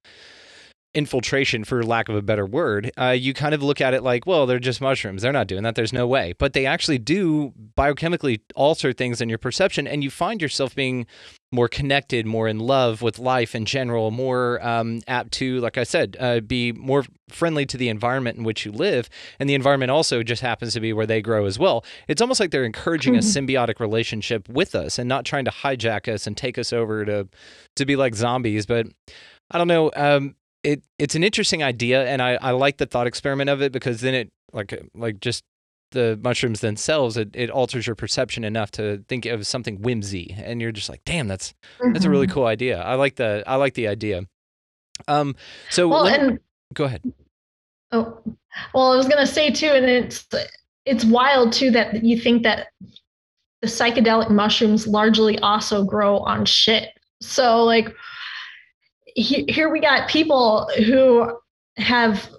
infiltration for lack of a better word uh, you kind of look at it like well they're just mushrooms. They're not doing that. There's no way. But they actually do biochemically alter things in your perception and you find yourself being more connected more in love with life in general more um, apt to like i said uh, be more friendly to the environment in which you live. And the environment also just happens to be where they grow as well. It's almost like they're encouraging mm-hmm. a symbiotic relationship with us and not trying to hijack us and take us over to to be like zombies. But I don't know. Um, it it's an interesting idea, and I, I like the thought experiment of it because then it like like just the mushrooms themselves it, it alters your perception enough to think of something whimsy and you're just like damn that's mm-hmm. that's a really mm-hmm. cool idea i like the i like the idea um so well, and, go ahead oh well i was gonna say too and it's it's wild too that you think that the psychedelic mushrooms largely also grow on shit so like he, here we got people who have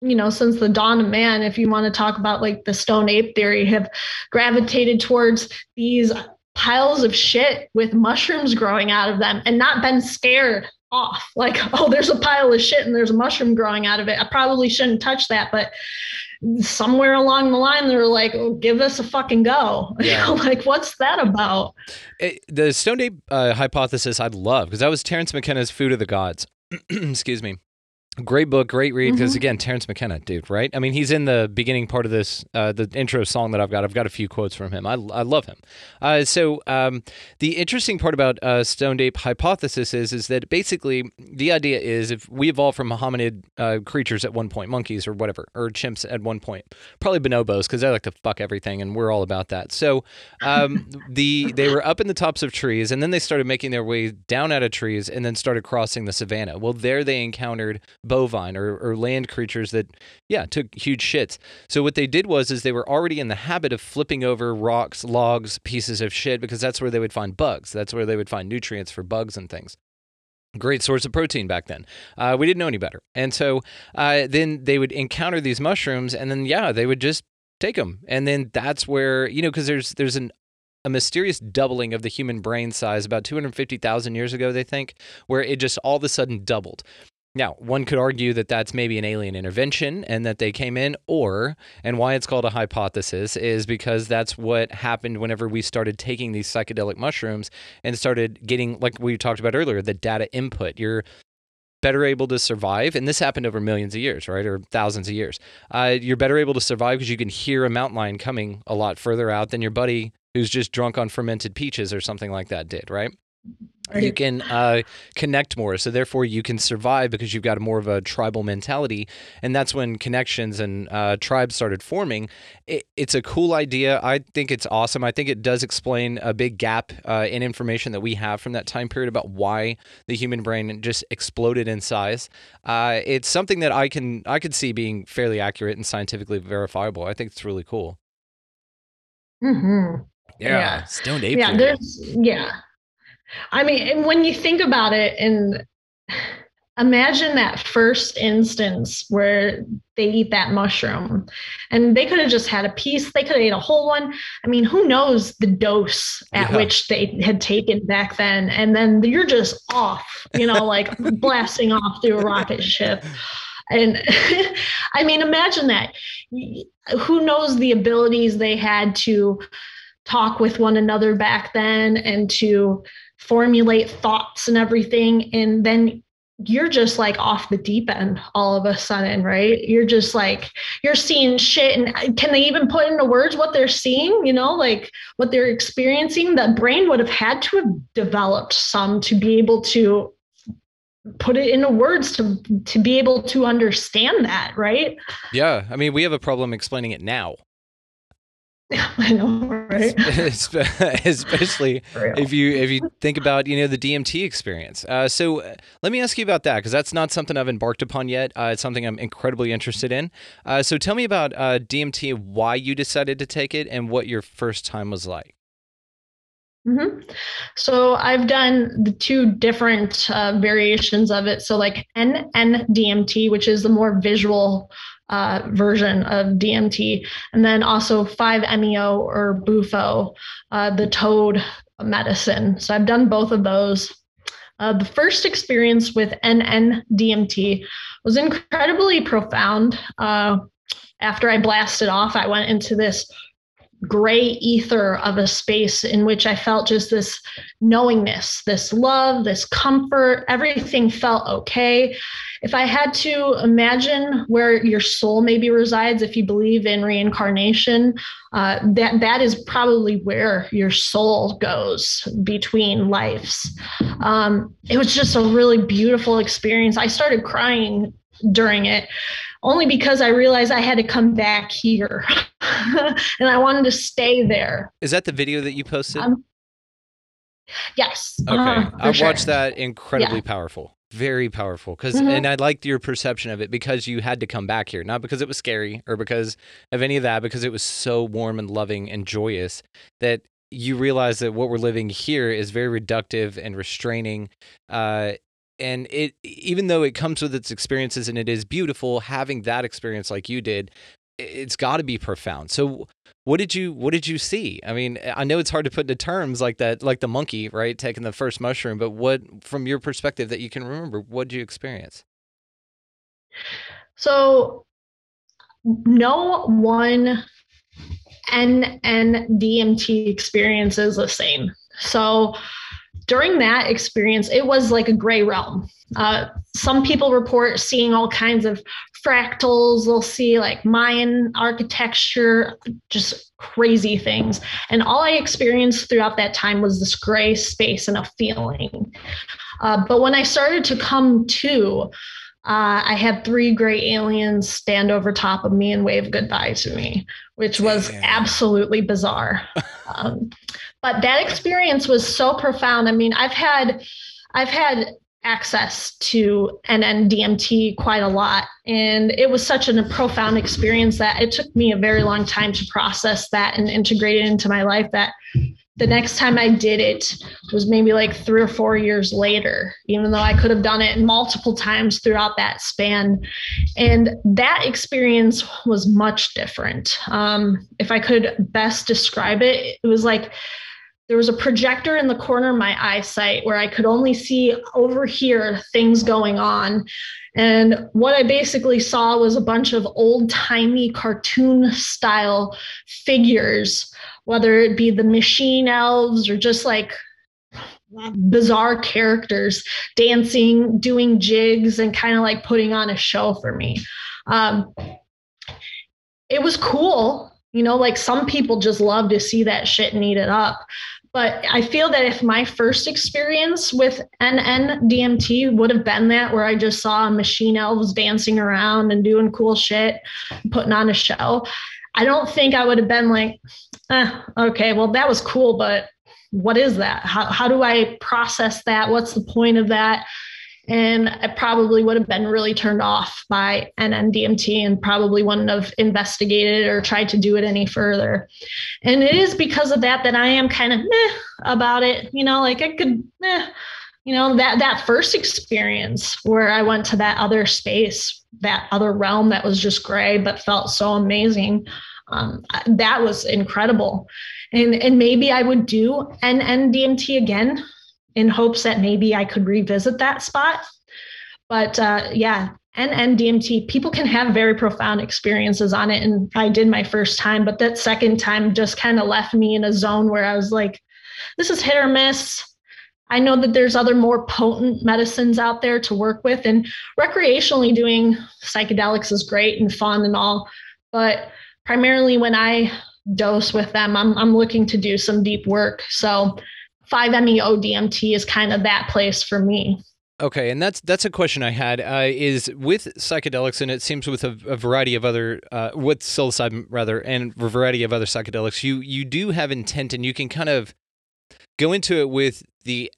you know since the dawn of man if you want to talk about like the stone ape theory have gravitated towards these piles of shit with mushrooms growing out of them and not been scared off. Like oh there's a pile of shit and there's a mushroom growing out of it. I probably shouldn't touch that but somewhere along the line they're like oh, give us a fucking go. Yeah. like what's that about? It, the stone ape uh, hypothesis i love because that was Terence McKenna's food of the gods. Excuse me Great book, great read. Because mm-hmm. again, Terence McKenna, dude, right? I mean, he's in the beginning part of this, uh, the intro song that I've got. I've got a few quotes from him. I, I love him. Uh, so um, the interesting part about uh, Stoned Ape hypothesis is, is that basically the idea is if we evolved from hominid uh, creatures at one point, monkeys or whatever, or chimps at one point, probably bonobos because they like to fuck everything, and we're all about that. So um, the they were up in the tops of trees, and then they started making their way down out of trees, and then started crossing the savannah. Well, there they encountered bovine or, or land creatures that, yeah, took huge shits. So what they did was is they were already in the habit of flipping over rocks, logs, pieces of shit because that's where they would find bugs. That's where they would find nutrients for bugs and things great source of protein back then. Uh, we didn't know any better. And so uh, then they would encounter these mushrooms and then, yeah, they would just take them. And then that's where, you know, because there's, there's an a mysterious doubling of the human brain size about 250,000 years ago, they think, where it just all of a sudden doubled. Now, one could argue that that's maybe an alien intervention and that they came in, or, and why it's called a hypothesis is because that's what happened whenever we started taking these psychedelic mushrooms and started getting, like we talked about earlier, the data input. You're better able to survive, and this happened over millions of years, right, or thousands of years. Uh, you're better able to survive because you can hear a mountain lion coming a lot further out than your buddy who's just drunk on fermented peaches or something like that did, right? You can uh, connect more. So therefore you can survive because you've got more of a tribal mentality. And that's when connections and uh, tribes started forming. It, it's a cool idea. I think it's awesome. I think it does explain a big gap uh, in information that we have from that time period about why the human brain just exploded in size. Uh, it's something that i can i could see being fairly accurate and scientifically verifiable. I think it's really cool. Mm-hmm. yeah, Yeah. stoned ape Yeah, there's yeah. I mean, and when you think about it, and imagine that first instance where they eat that mushroom, and they could have just had a piece. They could have ate a whole one. I mean, who knows the dose at Yeah. which they had taken back then, and then you're just off, you know, like blasting off through a rocket ship. And I mean, imagine that. Who knows the abilities they had to talk with one another back then and to formulate thoughts and everything. And then you're just like off the deep end all of a sudden, right? You're just like, you're seeing shit. And uh, can they even put into words what they're seeing? You know, like what they're experiencing? The brain would have had to have developed some to be able to put it into words to to be able to understand that right yeah i mean we have a problem explaining it now i know right especially if you if you think about you know the DMT experience. Uh, so uh, let me ask you about that because that's not something I've embarked upon yet. Uh, it's something I'm incredibly interested in. Uh, so tell me about uh, DMT, why you decided to take it, and what your first time was like. hmm So I've done the two different uh, variations of it. So like NNDMT, which is the more visual uh, version of DMT, and then also 5-MeO or Bufo, uh, the toad medicine. So I've done both of those. Uh, the first experience with NNDMT was incredibly profound. Uh, after I blasted off, I went into this gray ether of a space in which I felt just this knowingness, this love, this comfort. Everything felt okay. If I had to imagine where your soul maybe resides, if you believe in reincarnation, uh, that that is probably where your soul goes between lives. Um, it was just a really beautiful experience. I started crying during it only because I realized I had to come back here and I wanted to stay there. Is that the video that you posted? Um, Yes. okay, for I sure. watched that. Incredibly Yeah. powerful, very powerful. Because Mhm. and I liked your perception of it because you had to come back here, not because it was scary or because of any of that, because it was so warm and loving and joyous that you realize that what we're living here is very reductive and restraining. Uh, and it even though it comes with its experiences and it is beautiful, having that experience like you did, it's got to be profound. So what did you what did you see? I mean, I know it's hard to put into terms like that, like the monkey, right, taking the first mushroom. But what, from your perspective, that you can remember, what did you experience? So, no one NNDMT experience is the same. So, during that experience, it was like a gray realm. Uh, some people report seeing all kinds of fractals. They'll see like Mayan architecture, just crazy things. And all I experienced throughout that time was this gray space and a feeling. Uh, but when I started to come to, uh, I had three gray aliens stand over top of me and wave goodbye to me, which was absolutely bizarre. um, but that experience was so profound. I mean, I've had, I've had access to NNDMT quite a lot, and it was such a profound experience that it took me a very long time to process that and integrate it into my life. That the next time I did it was maybe like three or four years later, even though I could have done it multiple times throughout that span. And that experience was much different. Um, if I could best describe it, it was like there was a projector in the corner of my eyesight where I could only see over here things going on. And what I basically saw was a bunch of old timey cartoon style figures, whether it be the machine elves or just like bizarre characters dancing, doing jigs, and kind of like putting on a show for me. Um, it was cool. You know, like some people just love to see that shit and eat it up. But I feel that if my first experience with NN DMT would have been that, where I just saw machine elves dancing around and doing cool shit, putting on a show, I don't think I would have been like, eh, okay, well, that was cool, but what is that? How, how do I process that? What's the point of that? And I probably would have been really turned off by NNDMT and probably wouldn't have investigated or tried to do it any further. And it is because of that that I am kind of meh about it. You know, like I could, meh, you know, that that first experience where I went to that other space, that other realm that was just gray but felt so amazing. Um, that was incredible. And, and maybe I would do NNDMT again in hopes that maybe I could revisit that spot. But uh, yeah, DMT, people can have very profound experiences on it. And I did my first time, but that second time just kind of left me in a zone where I was like, this is hit or miss. I know that there's other more potent medicines out there to work with, and recreationally doing psychedelics is great and fun and all. But primarily when I dose with them, I'm, I'm looking to do some deep work. So 5-MeO DMT is kind of that place for me. Okay, and that's that's a question I had. Uh, is with psychedelics, and it seems with a, a variety of other, uh, with psilocybin rather, and a variety of other psychedelics, you you do have intent, and you can kind of go into it with the.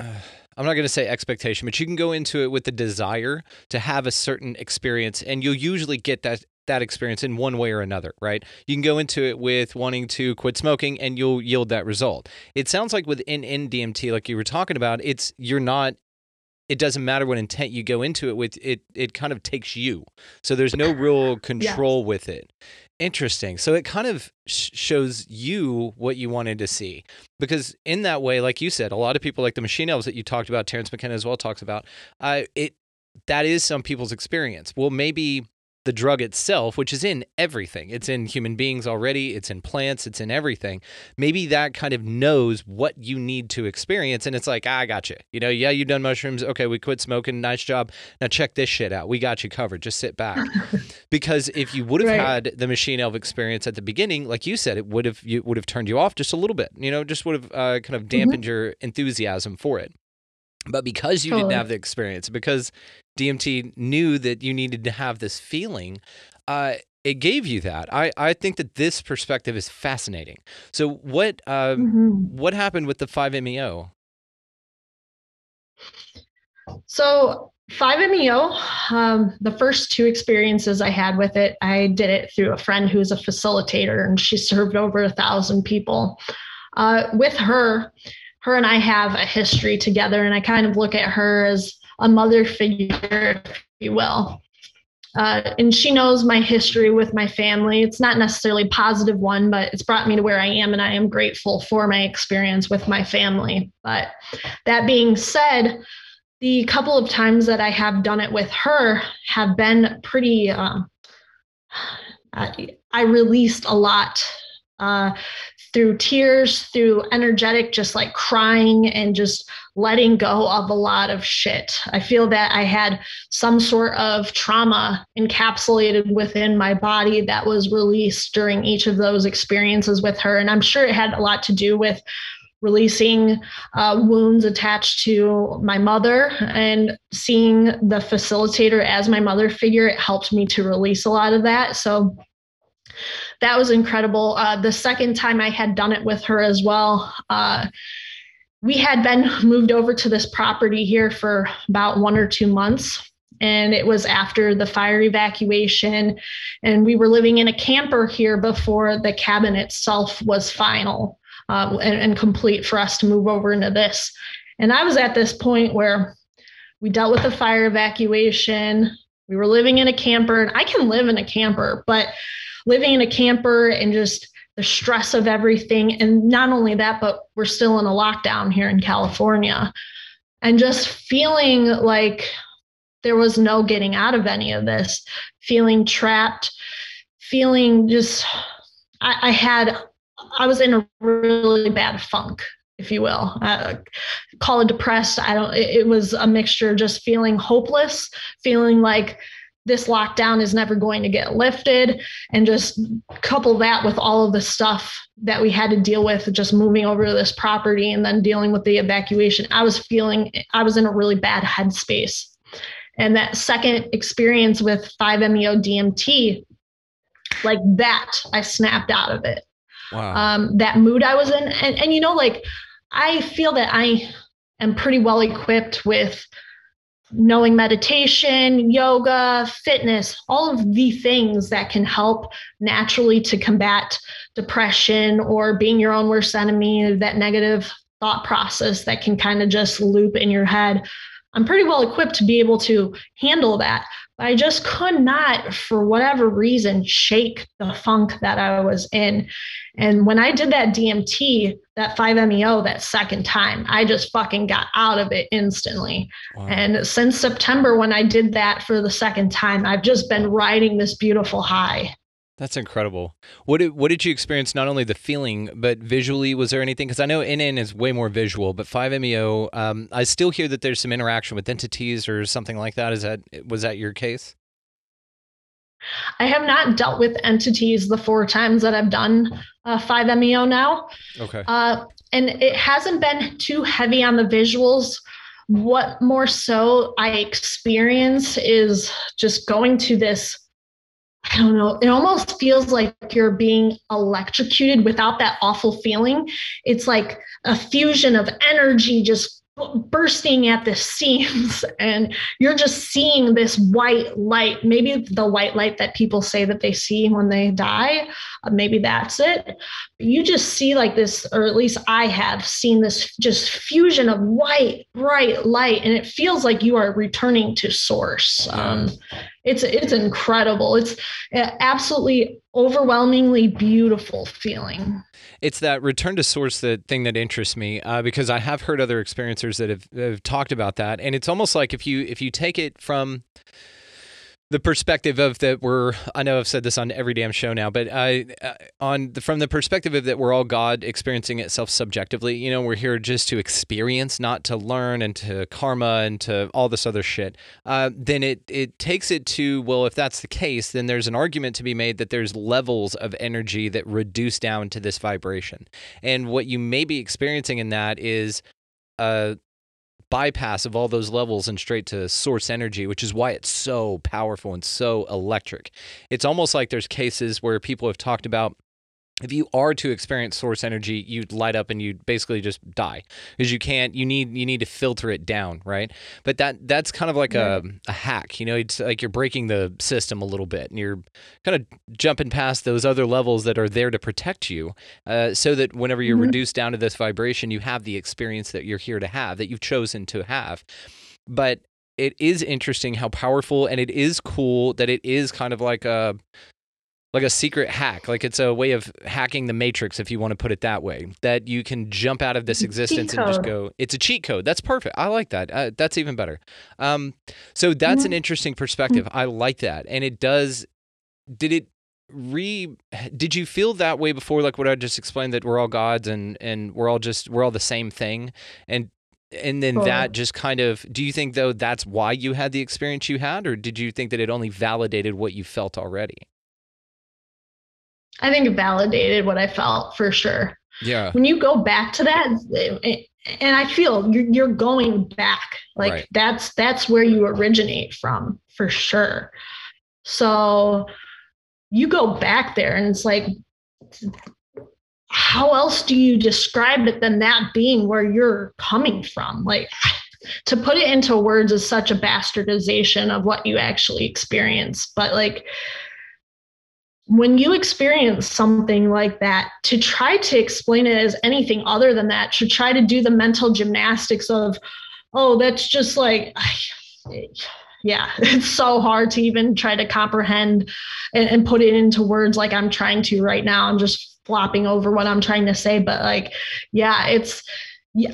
Uh, I'm not going to say expectation, but you can go into it with the desire to have a certain experience, and you'll usually get that that experience in one way or another, right? You can go into it with wanting to quit smoking and you'll yield that result. It sounds like with NN-DMT, like you were talking about, it's you're not it doesn't matter what intent you go into it with it it kind of takes you. So there's no real control with it. Interesting. So it kind of sh- shows you what you wanted to see. Because in that way like you said a lot of people like the machine elves that you talked about terence mckenna as well talks about uh, it that is some people's experience. Well maybe the drug itself, which is in everything. It's in human beings already, it's in plants, it's in everything. Maybe that kind of knows what you need to experience. And it's like, ah, I got you. You know, yeah, you've done mushrooms. Okay, we quit smoking. Nice job. Now check this shit out. We got you covered. Just sit back. because if you would have right. had the machine elf experience at the beginning, like you said, it would have you would have turned you off just a little bit. You know, just would have uh, kind of dampened mm-hmm. your enthusiasm for it. But because you totally. didn't have the experience, because DMT knew that you needed to have this feeling, uh, it gave you that. I, I think that this perspective is fascinating. So what uh, mm-hmm. what happened with the 5-MeO? So 5-MeO, um, the first two experiences I had with it, I did it through a friend who's a facilitator, and she served over a thousand people. Uh, with her, her and I have a history together, and I kind of look at her as a mother figure, if you will. Uh, and she knows my history with my family. It's not necessarily a positive one, but it's brought me to where I am, and I am grateful for my experience with my family. But that being said, the couple of times that I have done it with her have been pretty. Uh, I, I released a lot uh, through tears, through energetic, just like crying and just letting go of a lot of shit. I feel that I had some sort of trauma encapsulated within my body that was released during each of those experiences with her. And I'm sure it had a lot to do with releasing uh, wounds attached to my mother and seeing the facilitator as my mother figure. It helped me to release a lot of that. So that was incredible. Uh, the second time I had done it with her as well, uh, we had been moved over to this property here for about one or two months. And it was after the fire evacuation. And we were living in a camper here before the cabin itself was final uh, and, and complete for us to move over into this. And I was at this point where we dealt with the fire evacuation. We were living in a camper, and I can live in a camper, but living in a camper and just the stress of everything. And not only that, but we're still in a lockdown here in California. And just feeling like there was no getting out of any of this, feeling trapped, feeling just, I, I had, I was in a really bad funk if you will. Uh, call it depressed. I don't, it, it was a mixture, just feeling hopeless, feeling like this lockdown is never going to get lifted, and just couple that with all of the stuff that we had to deal with, just moving over to this property and then dealing with the evacuation. I was feeling, I was in a really bad headspace. And that second experience with 5-MeO DMT, like that, I snapped out of it. Wow. Um, that mood I was in. And, and, you know, like, I feel that I am pretty well equipped with knowing meditation, yoga, fitness, all of the things that can help naturally to combat depression or being your own worst enemy, that negative thought process that can kind of just loop in your head. I'm pretty well equipped to be able to handle that. I just could not, for whatever reason, shake the funk that I was in. And when I did that DMT, that 5-MeO, that second time, I just fucking got out of it instantly. Wow. And since September, when I did that for the second time, I've just been riding this beautiful high. That's incredible. What did, what did you experience? Not only the feeling, but visually, was there anything? Because I know NN is way more visual, but 5-MeO, um, I still hear that there's some interaction with entities or something like that. Is that was that your case? I have not dealt with entities the four times that I've done uh, 5-MeO now. Okay. Uh, and it hasn't been too heavy on the visuals. What more so I experience is just going to this I don't know, it almost feels like you're being electrocuted without that awful feeling. It's like a fusion of energy just bursting at the seams and you're just seeing this white light. Maybe the white light that people say that they see when they die uh, maybe that's it you just see like this or at least i have seen this just fusion of white bright light and it feels like you are returning to source. Um, it's it's incredible. It's absolutely overwhelmingly beautiful feeling. It's that return to source the thing that interests me uh, because I have heard other experiencers that have, have talked about that, and it's almost like if you if you take it from the perspective of that we're I know I've said this on every damn show now, but I uh, on the, from the perspective of that we're all God experiencing itself subjectively. You know, we're here just to experience, not to learn and to karma and to all this other shit. Uh, then it it takes it to well, if that's the case, then there's an argument to be made that there's levels of energy that reduce down to this vibration, and what you may be experiencing in that is a bypass of all those levels and straight to source energy, which is why it's so powerful and so electric. It's almost like there's cases where people have talked about if you are to experience source energy you light up and you basically just die because you can't you need you need to filter it down right? But that that's kind of like a, a hack you know? It's like you're breaking the system a little bit and you're kind of jumping past those other levels that are there to protect you uh, so that whenever you're mm-hmm. reduced down to this vibration you have the experience that you're here to have that you've chosen to have. But it is interesting how powerful and it is cool that it is kind of like a like a secret hack like it's a way of hacking the matrix if you want to put it that way that you can jump out of this existence and just go it's a cheat code. That's perfect. I like that. Uh, that's even better. Um, so that's an interesting perspective. Mm-hmm. i like that. And it does did it re did you feel that way before like what i just explained that we're all gods and and we're all just we're all the same thing? And and then that just kind of do you think though that's why you had the experience you had or did you think that it only validated what you felt already I think validated what I felt for sure. Yeah. When you go back to that, and I feel you're, you're going back, like right. that's that's where you originate from for sure. So you go back there, and it's like, how else do you describe it than that being where you're coming from? Like to put it into words is such a bastardization of what you actually experience, but like when you experience something like that, to try to explain it as anything other than that, to try to do the mental gymnastics of, oh, that's just like, yeah, it's so hard to even try to comprehend and, and put it into words like I'm trying to right now. I'm just flopping over what I'm trying to say, but like, yeah, it's,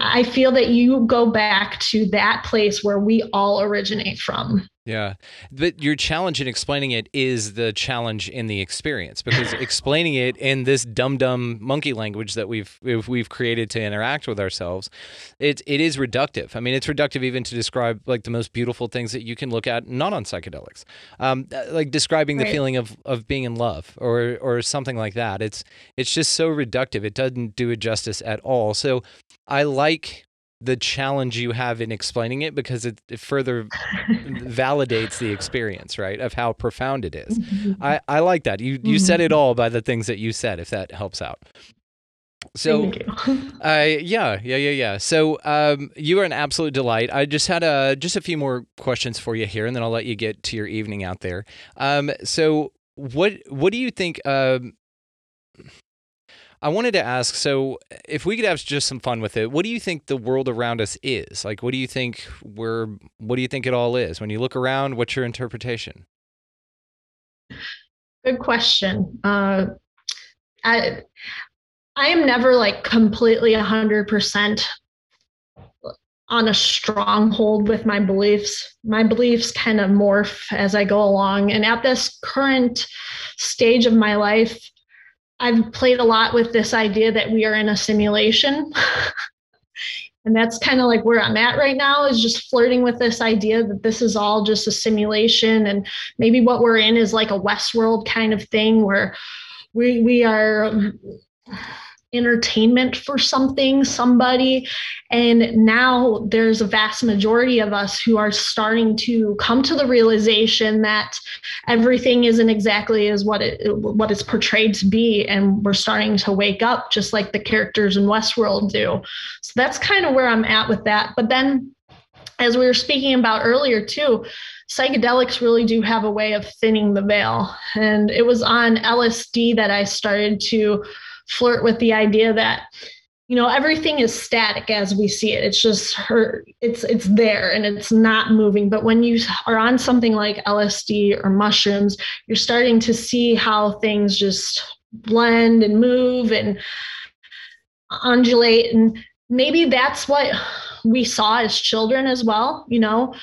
I feel that you go back to that place where we all originate from. Yeah. But your challenge in explaining it is the challenge in the experience because explaining it in this dumb dumb monkey language that we've we've created to interact with ourselves, it it is reductive. I mean, it's reductive even to describe like the most beautiful things that you can look at not on psychedelics. Um, like describing the Right. feeling of of being in love or or something like that. It's it's just so reductive. It doesn't do it justice at all. So I like the challenge you have in explaining it because it, it further validates the experience, right, of how profound it is. I, I like that. You you said it all by the things that you said, if that helps out. So, uh, yeah, yeah, yeah, yeah. So, um, you are an absolute delight. I just had a just a few more questions for you here, and then I'll let you get to your evening out there. Um, so, what what do you think? Um, I wanted to ask. So, if we could have just some fun with it, what do you think the world around us is? Like, what do you think we're? What do you think it all is? When you look around, what's your interpretation? Good question. Uh, I I am never like completely a hundred percent on a stronghold with my beliefs. My beliefs kind of morph as I go along, and at this current stage of my life, I've played a lot with this idea that we are in a simulation. And that's kind of like where I'm at right now is just flirting with this idea that this is all just a simulation and maybe what we're in is like a Westworld kind of thing where we we are entertainment for something, somebody. And now there's a vast majority of us who are starting to come to the realization that everything isn't exactly as what it what it's portrayed to be. And we're starting to wake up just like the characters in Westworld do. So that's kind of where I'm at with that. But then as we were speaking about earlier too, psychedelics really do have a way of thinning the veil. And it was on LSD that I started to flirt with the idea that you know everything is static as we see it. It's just her it's it's there and it's not moving. But when you are on something like lsd or mushrooms you're starting to see how things just blend and move and undulate. And maybe that's what we saw as children as well you know?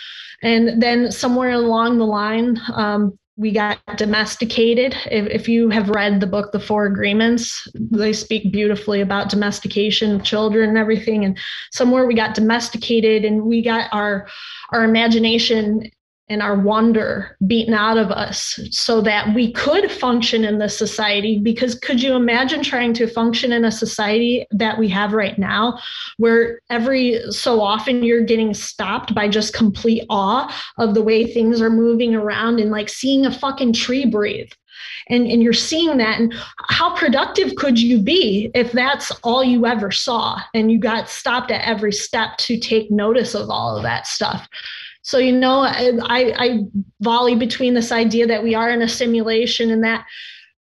And then somewhere along the line um, we got domesticated. If, if you have read the book, The Four Agreements, they speak beautifully about domestication of children and everything. And somewhere we got domesticated and we got our our imagination and our wonder beaten out of us so that we could function in this society. Because could you imagine trying to function in a society that we have right now, where every so often you're getting stopped by just complete awe of the way things are moving around and like seeing a fucking tree breathe? And, and you're seeing that and how productive could you be if that's all you ever saw and you got stopped at every step to take notice of all of that stuff so, you know, I, I volley between this idea that we are in a simulation and that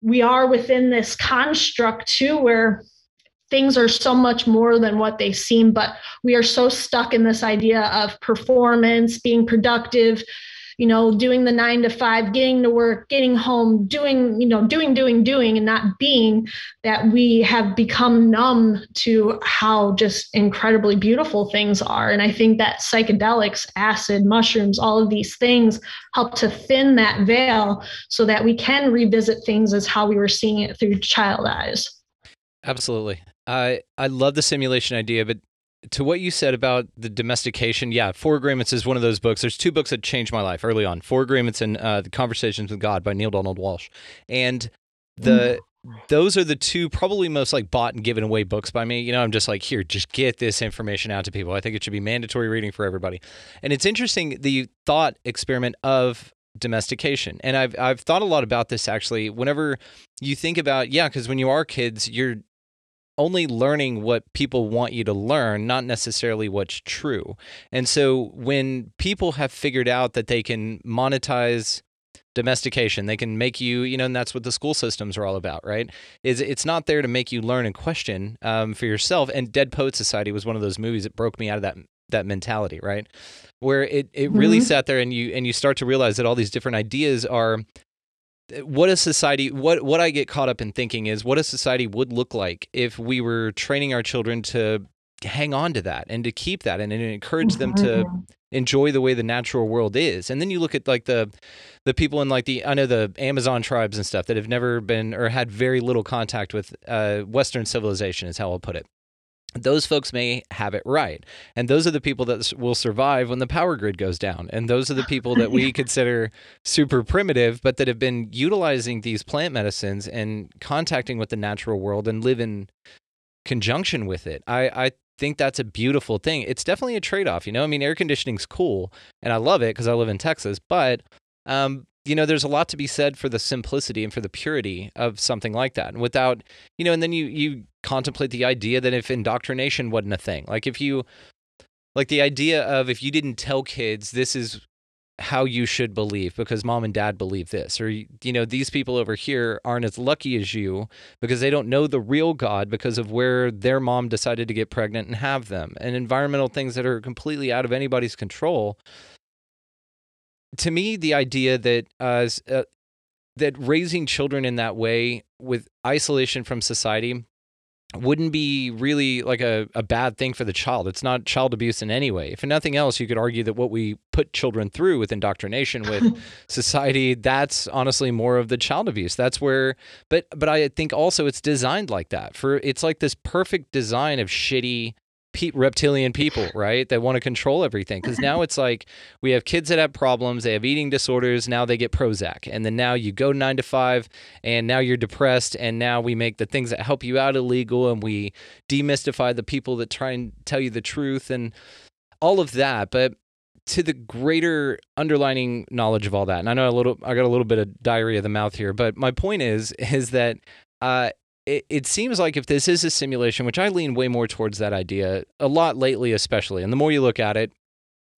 we are within this construct too, where things are so much more than what they seem, but we are so stuck in this idea of performance, being productive, you know, doing the nine to five, getting to work, getting home, doing, you know, doing, doing, doing, and not being that we have become numb to how just incredibly beautiful things are. And I think that psychedelics, acid, mushrooms, all of these things help to thin that veil so that we can revisit things as how we were seeing it through child eyes. Absolutely. I I love the simulation idea, but to what you said about the domestication, yeah, Four Agreements is one of those books. There's two books that changed my life early on: Four Agreements and uh, The Conversations with God by Neale Donald Walsch. And the those are the two probably most like bought and given away books by me. You know, I'm just like, here, just get this information out to people. I think it should be mandatory reading for everybody. And it's interesting the thought experiment of domestication. And I've I've thought a lot about this actually. Whenever you think about, yeah, because when you are kids, you're only learning what people want you to learn, not necessarily what's true. And so when people have figured out that they can monetize domestication, they can make you, you know, and that's what the school systems are all about, right? Is it's not there to make you learn and question um, for yourself. And Dead Poet Society was one of those movies that broke me out of that that mentality, right? Where it it really Mhm. sat there and you and you start to realize that all these different ideas are what a society what what I get caught up in thinking is what a society would look like if we were training our children to hang on to that and to keep that and, and encourage them to Mm-hmm. enjoy the way the natural world is. And then you look at like the the people in like the I know the Amazon tribes and stuff that have never been or had very little contact with uh, Western civilization is how I'll put it. Those folks may have it right. And those are the people that will survive when the power grid goes down. And those are the people that we consider super primitive, but that have been utilizing these plant medicines and contacting with the natural world and live in conjunction with it. I, I think that's a beautiful thing. It's definitely a trade off. You know, I mean, air conditioning's cool and I love it because I live in Texas, but, um, you know, there's a lot to be said for the simplicity and for the purity of something like that. And without, you know, and then you, you contemplate the idea that if indoctrination wasn't a thing, like if you, like the idea of if you didn't tell kids this is how you should believe because mom and dad believe this or you know these people over here aren't as lucky as you because they don't know the real god because of where their mom decided to get pregnant and have them and environmental things that are completely out of anybody's control. To me the idea that uh, uh, that raising children in that way with isolation from society wouldn't be really like a, a bad thing for the child. It's not child abuse in any way. If nothing else, you could argue that what we put children through with indoctrination with society, that's honestly more of the child abuse. That's where but but I think also it's designed like that. For it's like this perfect design of shitty pe- reptilian people, right? That want to control everything. Because now it's like we have kids that have problems, they have eating disorders, now they get Prozac. And then now you go nine to five and now you're depressed. And now we make the things that help you out illegal and we demystify the people that try and tell you the truth and all of that. But to the greater underlining knowledge of all that, and I know a little, I got a little bit of diarrhea of the mouth here, but my point is, is that uh, it, it seems like if this is a simulation, which I lean way more towards that idea a lot lately, especially, and the more you look at it,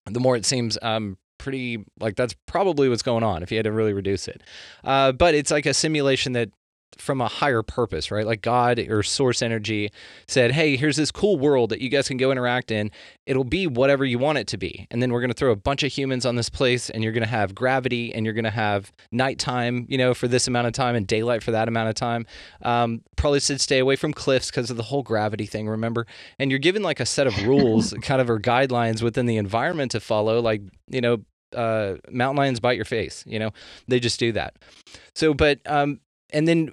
the more it seems um, pretty like that's probably what's going on if you had to really reduce it. Uh, but it's like a simulation that from a higher purpose, right? Like God or source energy said, hey, here's this cool world that you guys can go interact in. It'll be whatever you want it to be. And then we're going to throw a bunch of humans on this place, and you're going to have gravity, and you're going to have nighttime, you know, for this amount of time, and daylight for that amount of time. Um, probably said stay away from cliffs because of the whole gravity thing, remember? And you're given like a set of rules, kind of or guidelines within the environment to follow, like, you know, uh, mountain lions bite your face, you know, they just do that. So, but, um, and then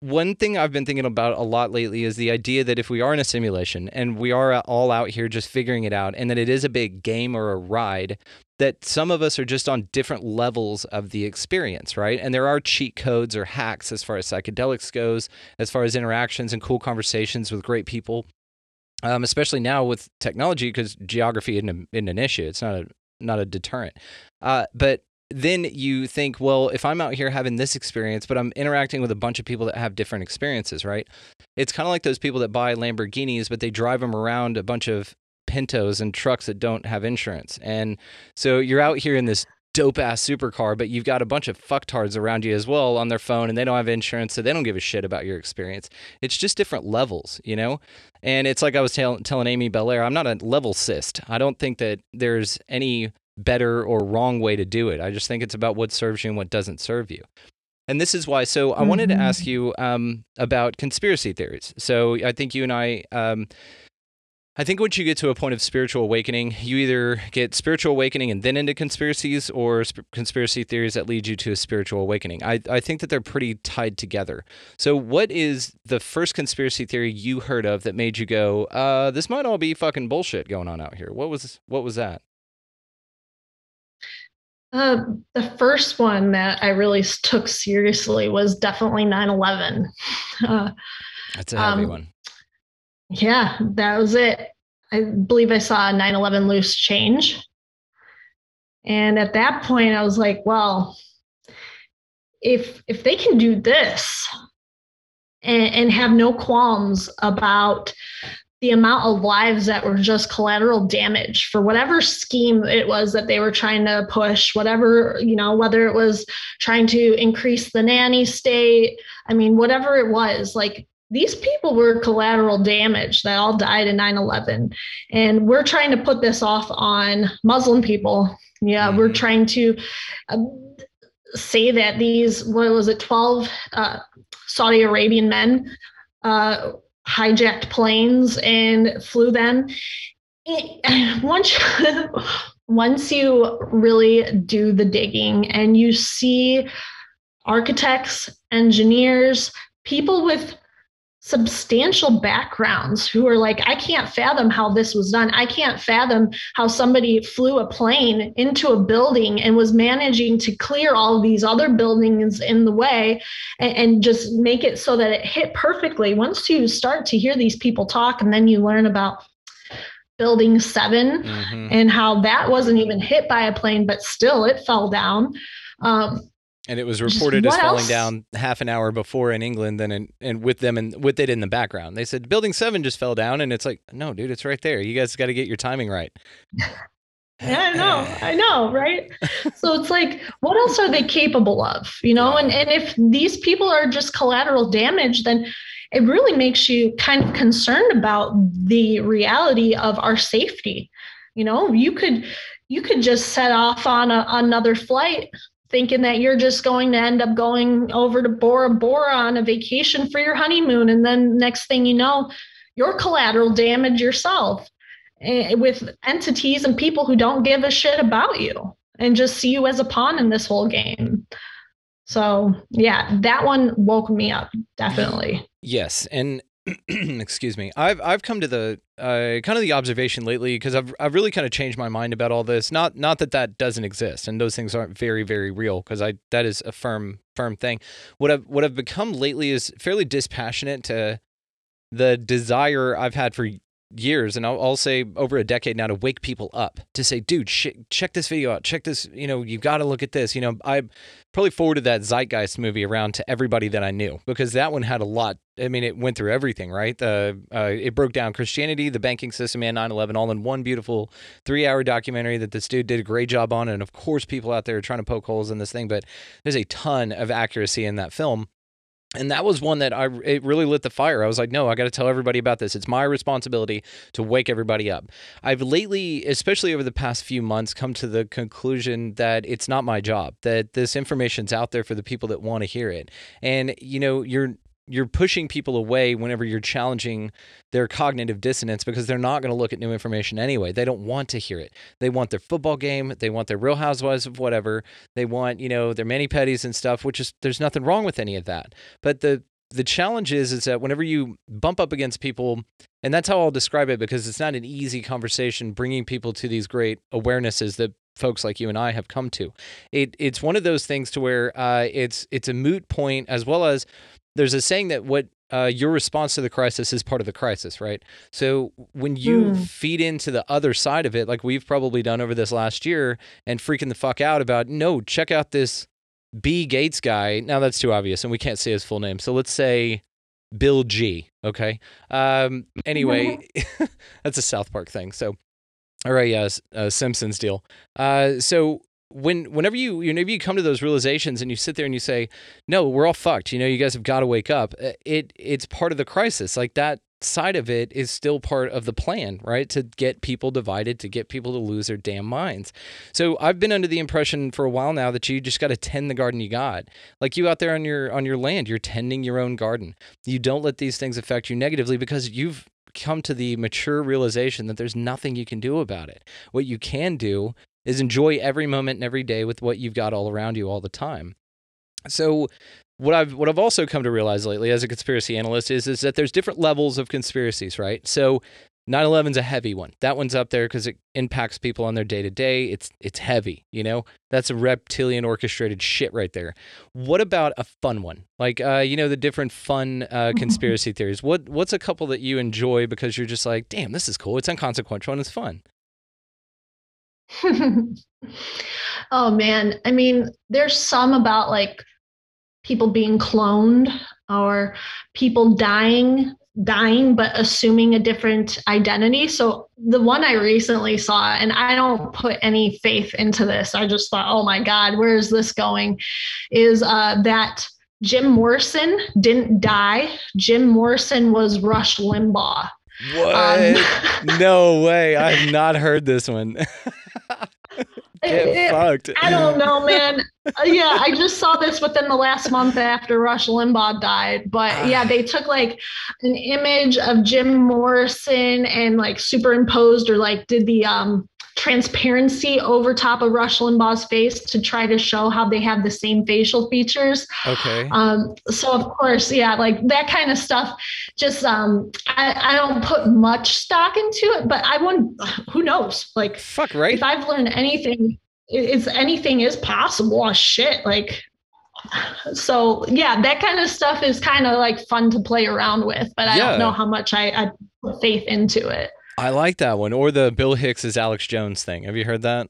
one thing I've been thinking about a lot lately is the idea that if we are in a simulation and we are all out here just figuring it out, and that it is a big game or a ride, that some of us are just on different levels of the experience, right? And there are cheat codes or hacks as far as psychedelics goes, as far as interactions and cool conversations with great people. Um, especially now with technology, because geography isn't, a, isn't an issue. It's not a not a deterrent. Uh, but then you think, well, if I'm out here having this experience, but I'm interacting with a bunch of people that have different experiences, right? It's kind of like those people that buy Lamborghinis, but they drive them around a bunch of Pintos and trucks that don't have insurance. And so you're out here in this dope ass supercar, but you've got a bunch of fucktards around you as well on their phone and they don't have insurance, so they don't give a shit about your experience. It's just different levels, you know? And it's like I was tell- telling Amy Belair, I'm not a level cyst. I don't think that there's any better or wrong way to do it. I just think it's about what serves you and what doesn't serve you. And this is why. So I wanted to ask you um, about conspiracy theories. So I think you and I. Um, I think once you get to a point of spiritual awakening, you either get spiritual awakening and then into conspiracies, or sp- conspiracy theories that lead you to a spiritual awakening. I, I think that they're pretty tied together. So, what is the first conspiracy theory you heard of that made you go, uh, "This might all be fucking bullshit going on out here"? What was what was that? Uh, the first one that I really took seriously was definitely 9 11. Uh, That's a heavy Um, one. yeah, that was it. I believe I saw a 9 11 loose change. And at that point, I was like, well, if if they can do this and, and have no qualms about the amount of lives that were just collateral damage for whatever scheme it was that they were trying to push, whatever, you know, whether it was trying to increase the nanny state, I mean, whatever it was, like these people were collateral damage that all died in 9 11. And we're trying to put this off on Muslim people. Yeah, we're Mhm. trying to. Um, say that these what was it 12 uh, saudi arabian men uh, hijacked planes and flew them. It, once once you really do the digging and you see architects engineers people with substantial backgrounds who are like, I can't fathom how this was done. I can't fathom how somebody flew a plane into a building and was managing to clear all these other buildings in the way and, and just make it so that it hit perfectly. Once you start to hear these people talk and then you learn about building 7 Mhm. and how that wasn't even hit by a plane, but still it fell down. Um, And it was reported as falling else? down half an hour before in England, and in, and with them and with it in the background. They said Building Seven just fell down, and it's like, no, dude, it's right there. You guys got to get your timing right. Yeah, I know, I know, right? so it's like, what else are they capable of? You know, and, and if these people are just collateral damage, then it really makes you kind of concerned about the reality of our safety. You know, you could you could just set off on a, another flight thinking that you're just going to end up going over to Bora Bora on a vacation for your honeymoon. And then next thing you know, you're collateral damage yourself eh, with entities and people who don't give a shit about you and just see you as a pawn in this whole game. So, yeah, that one woke me up, definitely. Yes, and excuse me, I've I've come to the uh, kind of the observation lately because I've I've really kind of changed my mind about all this. Not not that that doesn't exist and those things aren't very very real because I that is a firm firm thing. What I've what I've become lately is fairly dispassionate to the desire I've had for years and I'll, I'll say over a decade now to wake people up to say dude sh- check this video out check this you know you've got to look at this you know i probably forwarded that zeitgeist movie around to everybody that i knew because that one had a lot i mean it went through everything right uh, it broke down christianity the banking system and 9-11 all in one beautiful three hour documentary that this dude did a great job on and of course people out there are trying to poke holes in this thing but there's a ton of accuracy in that film and that was one that I it really lit the fire. I was like, no, I got to tell everybody about this. It's my responsibility to wake everybody up. I've lately, especially over the past few months, come to the conclusion that it's not my job. That this information's out there for the people that want to hear it. And you know, you're you're pushing people away whenever you're challenging their cognitive dissonance because they're not going to look at new information anyway. They don't want to hear it. They want their football game, they want their real housewives of whatever. They want, you know, their mani petties and stuff, which is there's nothing wrong with any of that. But the the challenge is is that whenever you bump up against people and that's how I'll describe it because it's not an easy conversation bringing people to these great awarenesses that folks like you and I have come to. It it's one of those things to where uh, it's it's a moot point as well as there's a saying that what uh, your response to the crisis is part of the crisis, right? So when you Mm. feed into the other side of it, like we've probably done over this last year, and freaking the fuck out about, no, check out this B Gates guy. Now that's too obvious, and we can't say his full name. So let's say Bill G. Okay. Um. Anyway, that's a South Park thing. So, all right, yeah, uh, Simpsons deal. Uh. So when whenever you whenever you come to those realizations and you sit there and you say, no, we're all fucked. You know, you guys have got to wake up. uh, It it's part of the crisis. Like that side of it is still part of the plan, right? To get people divided, to get people to lose their damn minds. So I've been under the impression for a while now that you just got to tend the garden you got. Like you out there on your on your land, you're tending your own garden. You don't let these things affect you negatively because you've come to the mature realization that there's nothing you can do about it. What you can do is enjoy every moment and every day with what you've got all around you all the time. So what I've what I've also come to realize lately as a conspiracy analyst is is that there's different levels of conspiracies, right? So 9/11's a heavy one. That one's up there because it impacts people on their day to day. It's it's heavy, you know. That's a reptilian orchestrated shit right there. What about a fun one? Like uh, you know, the different fun uh, conspiracy theories. What what's a couple that you enjoy because you're just like, damn, this is cool. It's inconsequential and it's fun. oh man, I mean, there's some about like people being cloned or people dying dying but assuming a different identity so the one i recently saw and i don't put any faith into this i just thought oh my god where is this going is uh, that jim morrison didn't die jim morrison was rush limbaugh What? Um, no way. I have not heard this one. Get It- fucked. I don't know, man. Uh, yeah, I just saw this within the last month after Rush Limbaugh died. But yeah, they took like an image of Jim Morrison and like superimposed or like did the um transparency over top of Rush Limbaugh's face to try to show how they have the same facial features. Okay. Um, so of course, yeah, like that kind of stuff. Just um, I, I don't put much stock into it, but I wouldn't. Who knows? Like Fuck right. if I've learned anything, is anything is possible. Oh, shit, like. So yeah, that kind of stuff is kind of like fun to play around with, but I Yeah. don't know how much I, I put faith into it. I like that one. Or the Bill Hicks is Alex Jones thing. Have you heard that?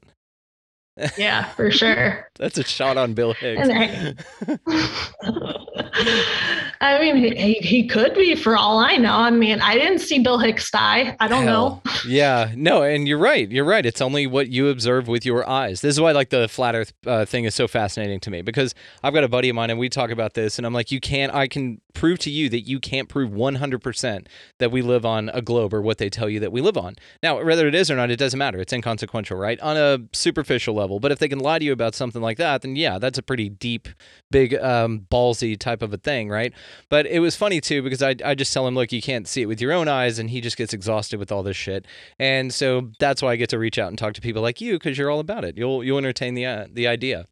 Yeah, for sure. That's a shot on Bill Hicks. I mean, he, he could be for all I know. I mean, I didn't see Bill Hicks die. I don't know. Yeah, no, and you're right. You're right. It's only what you observe with your eyes. This is why, like, the flat Earth uh, thing is so fascinating to me because I've got a buddy of mine and we talk about this, and I'm like, you can't. I can prove to you that you can't prove 100% that we live on a globe or what they tell you that we live on. Now, whether it is or not, it doesn't matter. It's inconsequential, right? On a superficial level. But if they can lie to you about something like that, then yeah, that's a pretty deep, big, um, ballsy type of a thing, right? But it was funny too because I, I just tell him, look, you can't see it with your own eyes, and he just gets exhausted with all this shit. And so that's why I get to reach out and talk to people like you because you're all about it. You'll you'll entertain the uh, the idea.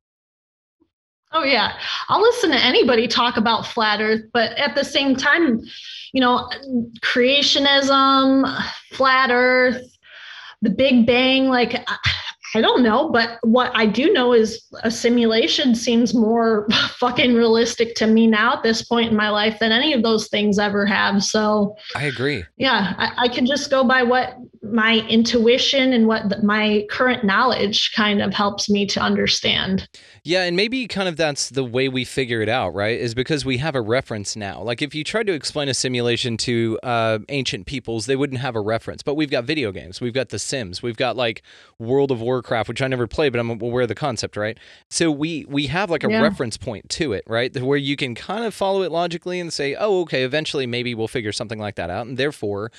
Oh yeah, I'll listen to anybody talk about flat Earth, but at the same time, you know, creationism, flat Earth, the Big Bang, like I- don't know, but what I do know is a simulation seems more fucking realistic to me now at this point in my life than any of those things ever have. So I agree. yeah, I, I can just go by what my intuition and what the, my current knowledge kind of helps me to understand. Yeah, and maybe kind of that's the way we figure it out, right? Is because we have a reference now. Like if you tried to explain a simulation to uh, ancient peoples, they wouldn't have a reference. But we've got video games, we've got The Sims, we've got like World of Warcraft, which I never played, but I'm aware of the concept, right? So we we have like a Yeah. reference point to it, right? Where you can kind of follow it logically and say, oh, okay, eventually maybe we'll figure something like that out, and therefore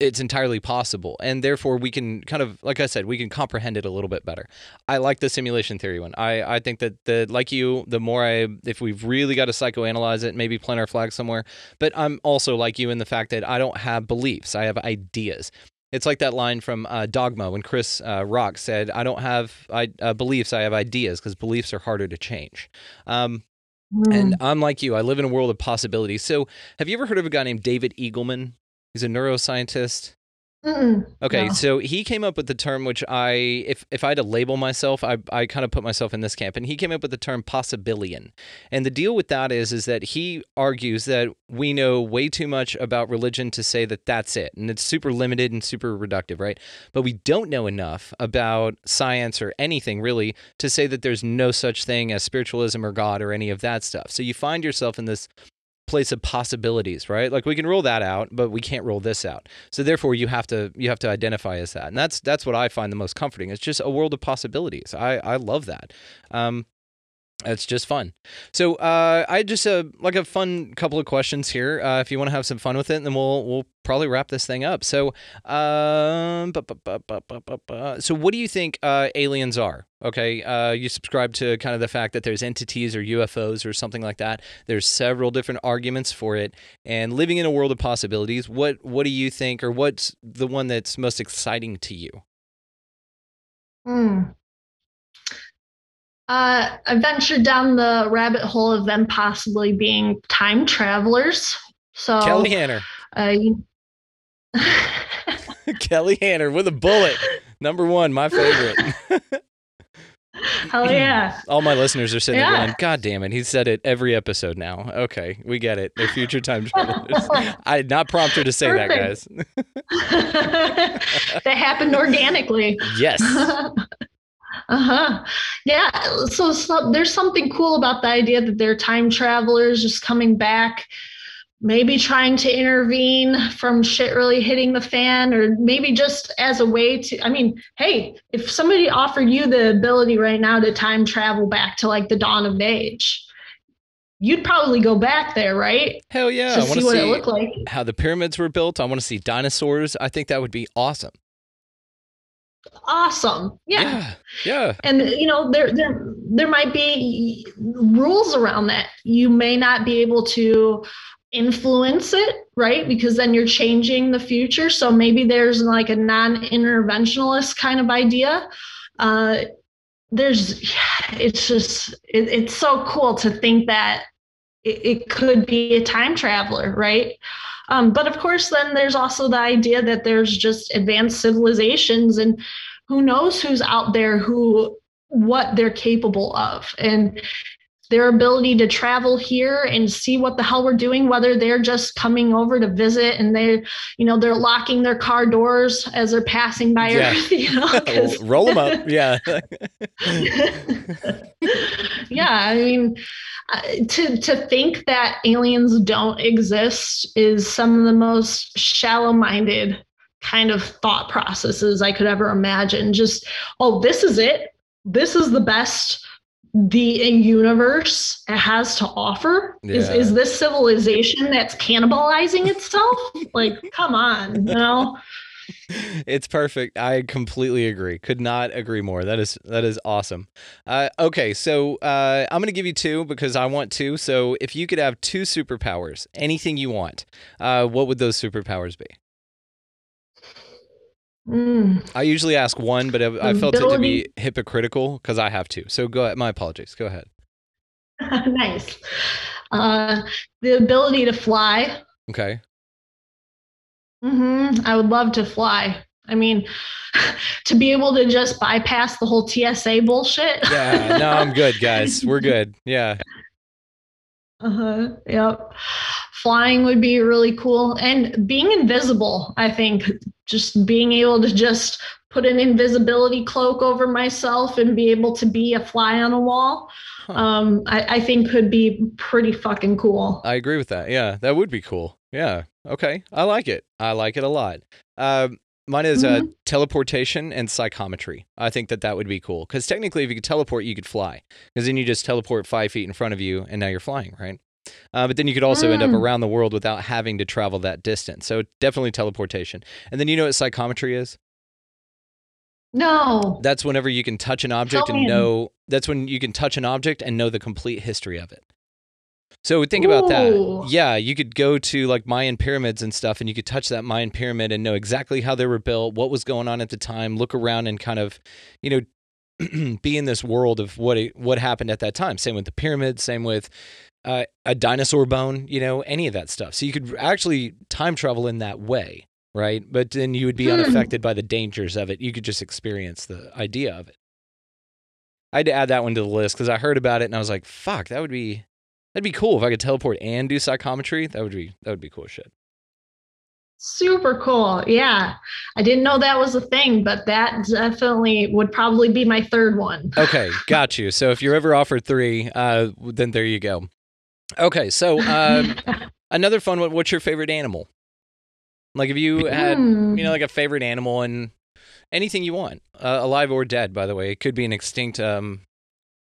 it's entirely possible and therefore we can kind of like i said we can comprehend it a little bit better i like the simulation theory one i, I think that the like you the more i if we've really got to psychoanalyze it maybe plant our flag somewhere but i'm also like you in the fact that i don't have beliefs i have ideas it's like that line from uh, Dogma when Chris uh, Rock said, "I don't have I, uh, beliefs; I have ideas because beliefs are harder to change." Um, and I'm like you; I live in a world of possibilities. So, have you ever heard of a guy named David Eagleman? He's a neuroscientist. Mm-mm. Okay, No. so he came up with the term which I, if if I had to label myself, I I kind of put myself in this camp, and he came up with the term possibilian. And the deal with that is, is that he argues that we know way too much about religion to say that that's it, and it's super limited and super reductive, right? But we don't know enough about science or anything really to say that there's no such thing as spiritualism or God or any of that stuff. So you find yourself in this place of possibilities, right? Like we can roll that out, but we can't roll this out. So therefore you have to you have to identify as that. And that's that's what I find the most comforting. It's just a world of possibilities. I I love that. Um it's just fun. So uh, I just uh, like a fun couple of questions here. Uh, if you want to have some fun with it, then we'll we'll probably wrap this thing up. So, um, bu- bu- bu- so what do you think uh, aliens are? Okay, uh, you subscribe to kind of the fact that there's entities or UFOs or something like that. There's several different arguments for it, and living in a world of possibilities. What what do you think, or what's the one that's most exciting to you? Hmm. Uh, I ventured down the rabbit hole of them possibly being time travelers. So, Kelly Hanner, uh, you- Kelly Hanner with a bullet, number one, my favorite. hell yeah. All my listeners are sitting there going, God damn it, he said it every episode now. Okay, we get it. They're future time travelers. I did not prompt her to say that, guys. that happened organically. yes. Uh-huh. Yeah. So, so there's something cool about the idea that they're time travelers just coming back, maybe trying to intervene from shit really hitting the fan, or maybe just as a way to. I mean, hey, if somebody offered you the ability right now to time travel back to like the dawn of age, you'd probably go back there, right? Hell yeah. to I want see what it looked like. how the pyramids were built. I want to see dinosaurs. I think that would be awesome. Awesome. Yeah. Yeah. Yeah. And you know, there there there might be rules around that. You may not be able to influence it, right? Because then you're changing the future. So maybe there's like a non-interventionalist kind of idea. Uh, there's, it's just, it, it's so cool to think that it, it could be a time traveler, right? Um, but of course, then there's also the idea that there's just advanced civilizations and who knows who's out there who what they're capable of and their ability to travel here and see what the hell we're doing whether they're just coming over to visit and they're you know they're locking their car doors as they're passing by Yeah. earth you know Roll them up. Yeah. yeah i mean uh, to to think that aliens don't exist is some of the most shallow minded kind of thought processes i could ever imagine. Just oh this is it. This is the best the universe has to offer. Is, is this civilization that's cannibalizing itself? Like come on you know it's perfect. I completely agree. Could not agree more. That is that is awesome. Uh, okay, so uh, I'm gonna give you two because I want two. So if you could have two superpowers, anything you want, uh, what would those superpowers be? Mm. I usually ask one, but I, I felt it to be hypocritical because I have two. So go ahead. My apologies. Go ahead. nice uh the ability to fly Okay. Hmm I would love to fly. I mean, to be able to just bypass the whole TSA bullshit. Yeah. No, I'm good, guys. We're good. Yeah. uh-huh. Yep. Flying would be really cool. And being invisible, I think, just being able to just put an invisibility cloak over myself and be able to be a fly on a wall, Huh. um, I, I think could be pretty fucking cool. I agree with that. Yeah, that would be cool. Yeah. Okay. I like it. I like it a lot. Um, mine is uh, teleportation and psychometry. I think that that would be cool because technically, if you could teleport, you could fly because then you just teleport five feet in front of you and now you're flying, right? Uh, but then you could also end up Mm. around the world without having to travel that distance. So definitely teleportation. And then you know what psychometry is? No. That's whenever you can touch an object Tell and me. know. That's when you can touch an object and know the complete history of it. So think about that. Yeah, you could go to like Mayan pyramids and stuff, and you could touch that Mayan pyramid and know exactly how they were built, what was going on at the time. Look around and kind of, you know, be in this world of what it, what happened at that time. Same with the pyramids. Same with uh, a dinosaur bone. You know, any of that stuff. So you could actually time travel in that way, right? But then you would be Hmm. unaffected by the dangers of it. You could just experience the idea of it. I had to add that one to the list because I heard about it and I was like, "Fuck, that would be that'd be cool if I could teleport and do psychometry. That would be that would be cool shit." Super cool. Yeah. I didn't know that was a thing, but that definitely would probably be my third one. Okay, got you. So if you're ever offered three, uh, then there you go. Okay, so um, another fun one. What's your favorite animal? Like, if you had, Hmm. you know, like a favorite animal and anything you want, uh, alive or dead, by the way. It could be an extinct, um,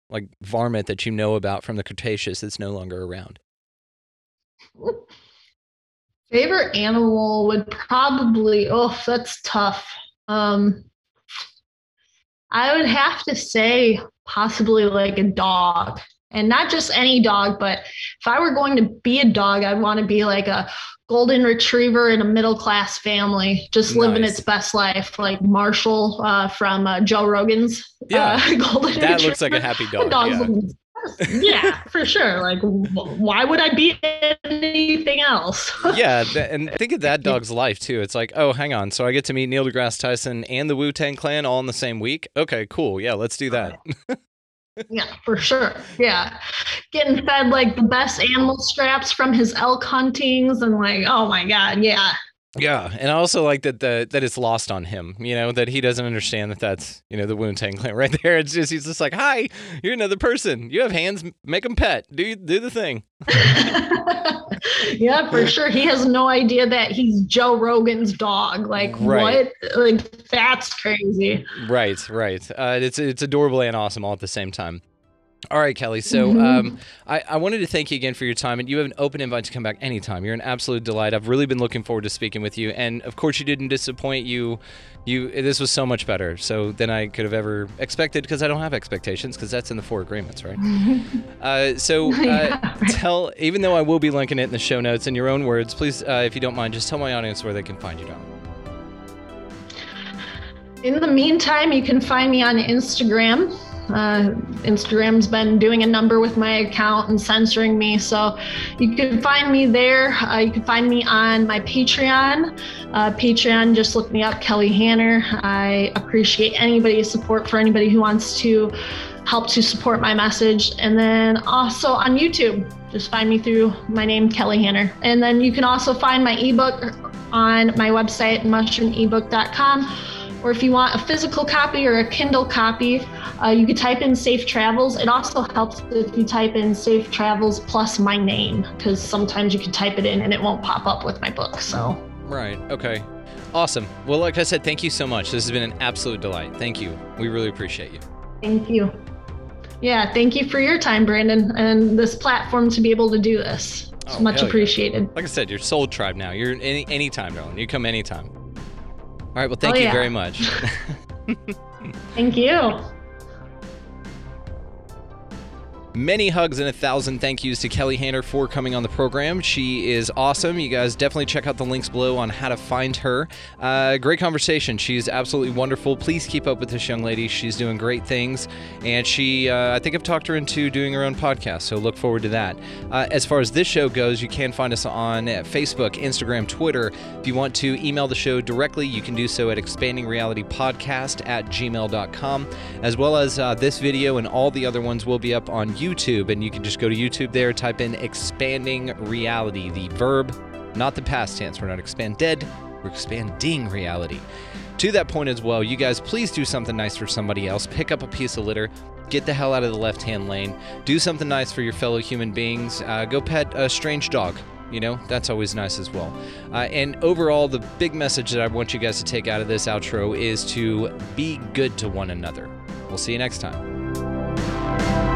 like varmint that you know about from the Cretaceous that's no longer around. Favorite animal would probably, oh, that's tough. Um, I would have to say possibly like a dog. And not just any dog, but if I were going to be a dog, I'd want to be like a golden retriever in a middle class family, just living its best life, like Marshall uh, from uh, Joe Rogan's Yeah, uh, golden That looks like a happy dog. dog's Yeah. yeah, for sure. Like, why would I be anything else? yeah, th- and think of that dog's life too. It's like, oh, hang on, so I get to meet Neil deGrasse Tyson and the Wu Tang Clan all in the same week. Okay, cool. Yeah, let's do that. Yeah, for sure. Yeah. Getting fed like the best animal scraps from his elk huntings and like, oh my God, yeah. Yeah, and I also like that the that it's lost on him. You know that he doesn't understand that that's you know the Wu Tang Clan right there. It's just he's just like, hi, you're another person. You have hands. Make them pet. Do do the thing. yeah, for sure. He has no idea that he's Joe Rogan's dog. Like, Right. what? Like, that's crazy. Right, right. Uh, it's it's adorable and awesome all at the same time. All right, Kelly. So um, I, I wanted to thank you again for your time, and you have an open invite to come back anytime. You're an absolute delight. I've really been looking forward to speaking with you, and of course, you didn't disappoint. You, you. This was so much better, so than I could have ever expected, because I don't have expectations, because that's in the four agreements, right? uh, so uh, Yeah, tell, even though I will be linking it in the show notes in your own words, please, uh, if you don't mind, just tell my audience where they can find you, Don. In the meantime, you can find me on Instagram. Uh, Instagram's been doing a number with my account and censoring me, so you can find me there. Uh, you can find me on my Patreon. Uh, Patreon, just look me up, Kelly Hanner. I appreciate anybody's support for anybody who wants to help to support my message. And then also on YouTube, just find me through my name, Kelly Hanner. And then you can also find my ebook on my website, mushroomebook.com. Or if you want a physical copy or a Kindle copy, uh, you could type in Safe Travels. It also helps if you type in Safe Travels plus my name, because sometimes you can type it in and it won't pop up with my book. So Right. Okay. Awesome. Well, like I said, thank you so much. This has been an absolute delight. Thank you. We really appreciate you. thank you. Yeah, thank you for your time, Brandon, and this platform to be able to do this. It's Oh, much hell yeah. appreciated. Like I said, you're soul tribe now. You're any anytime, darling. You come anytime. All right. Well, thank Oh, you yeah. very much. Thank you. Many hugs and a thousand thank yous to Kelly Hanner for coming on the program. She is awesome. You guys definitely check out the links below on how to find her. Uh, great conversation. She's absolutely wonderful. Please keep up with this young lady. She's doing great things. And she, uh, I think I've talked her into doing her own podcast, so look forward to that. Uh, as far as this show goes, you can find us on Facebook, Instagram, Twitter. If you want to email the show directly, you can do so at expandingrealitypodcast at gmail.com, as well as uh, this video and all the other ones will be up on YouTube. And you can just go to YouTube there, type in expanding reality, the verb, not the past tense. We're not expanded, we're expanding reality. To that point as well, you guys please do something nice for somebody else. Pick up a piece of litter. Get the hell out of the left hand lane. Do something nice for your fellow human beings. Uh, go pet a strange dog. You know, that's always nice as well. Uh, and overall, the big message that I want you guys to take out of this outro is to be good to one another. We'll see you next time.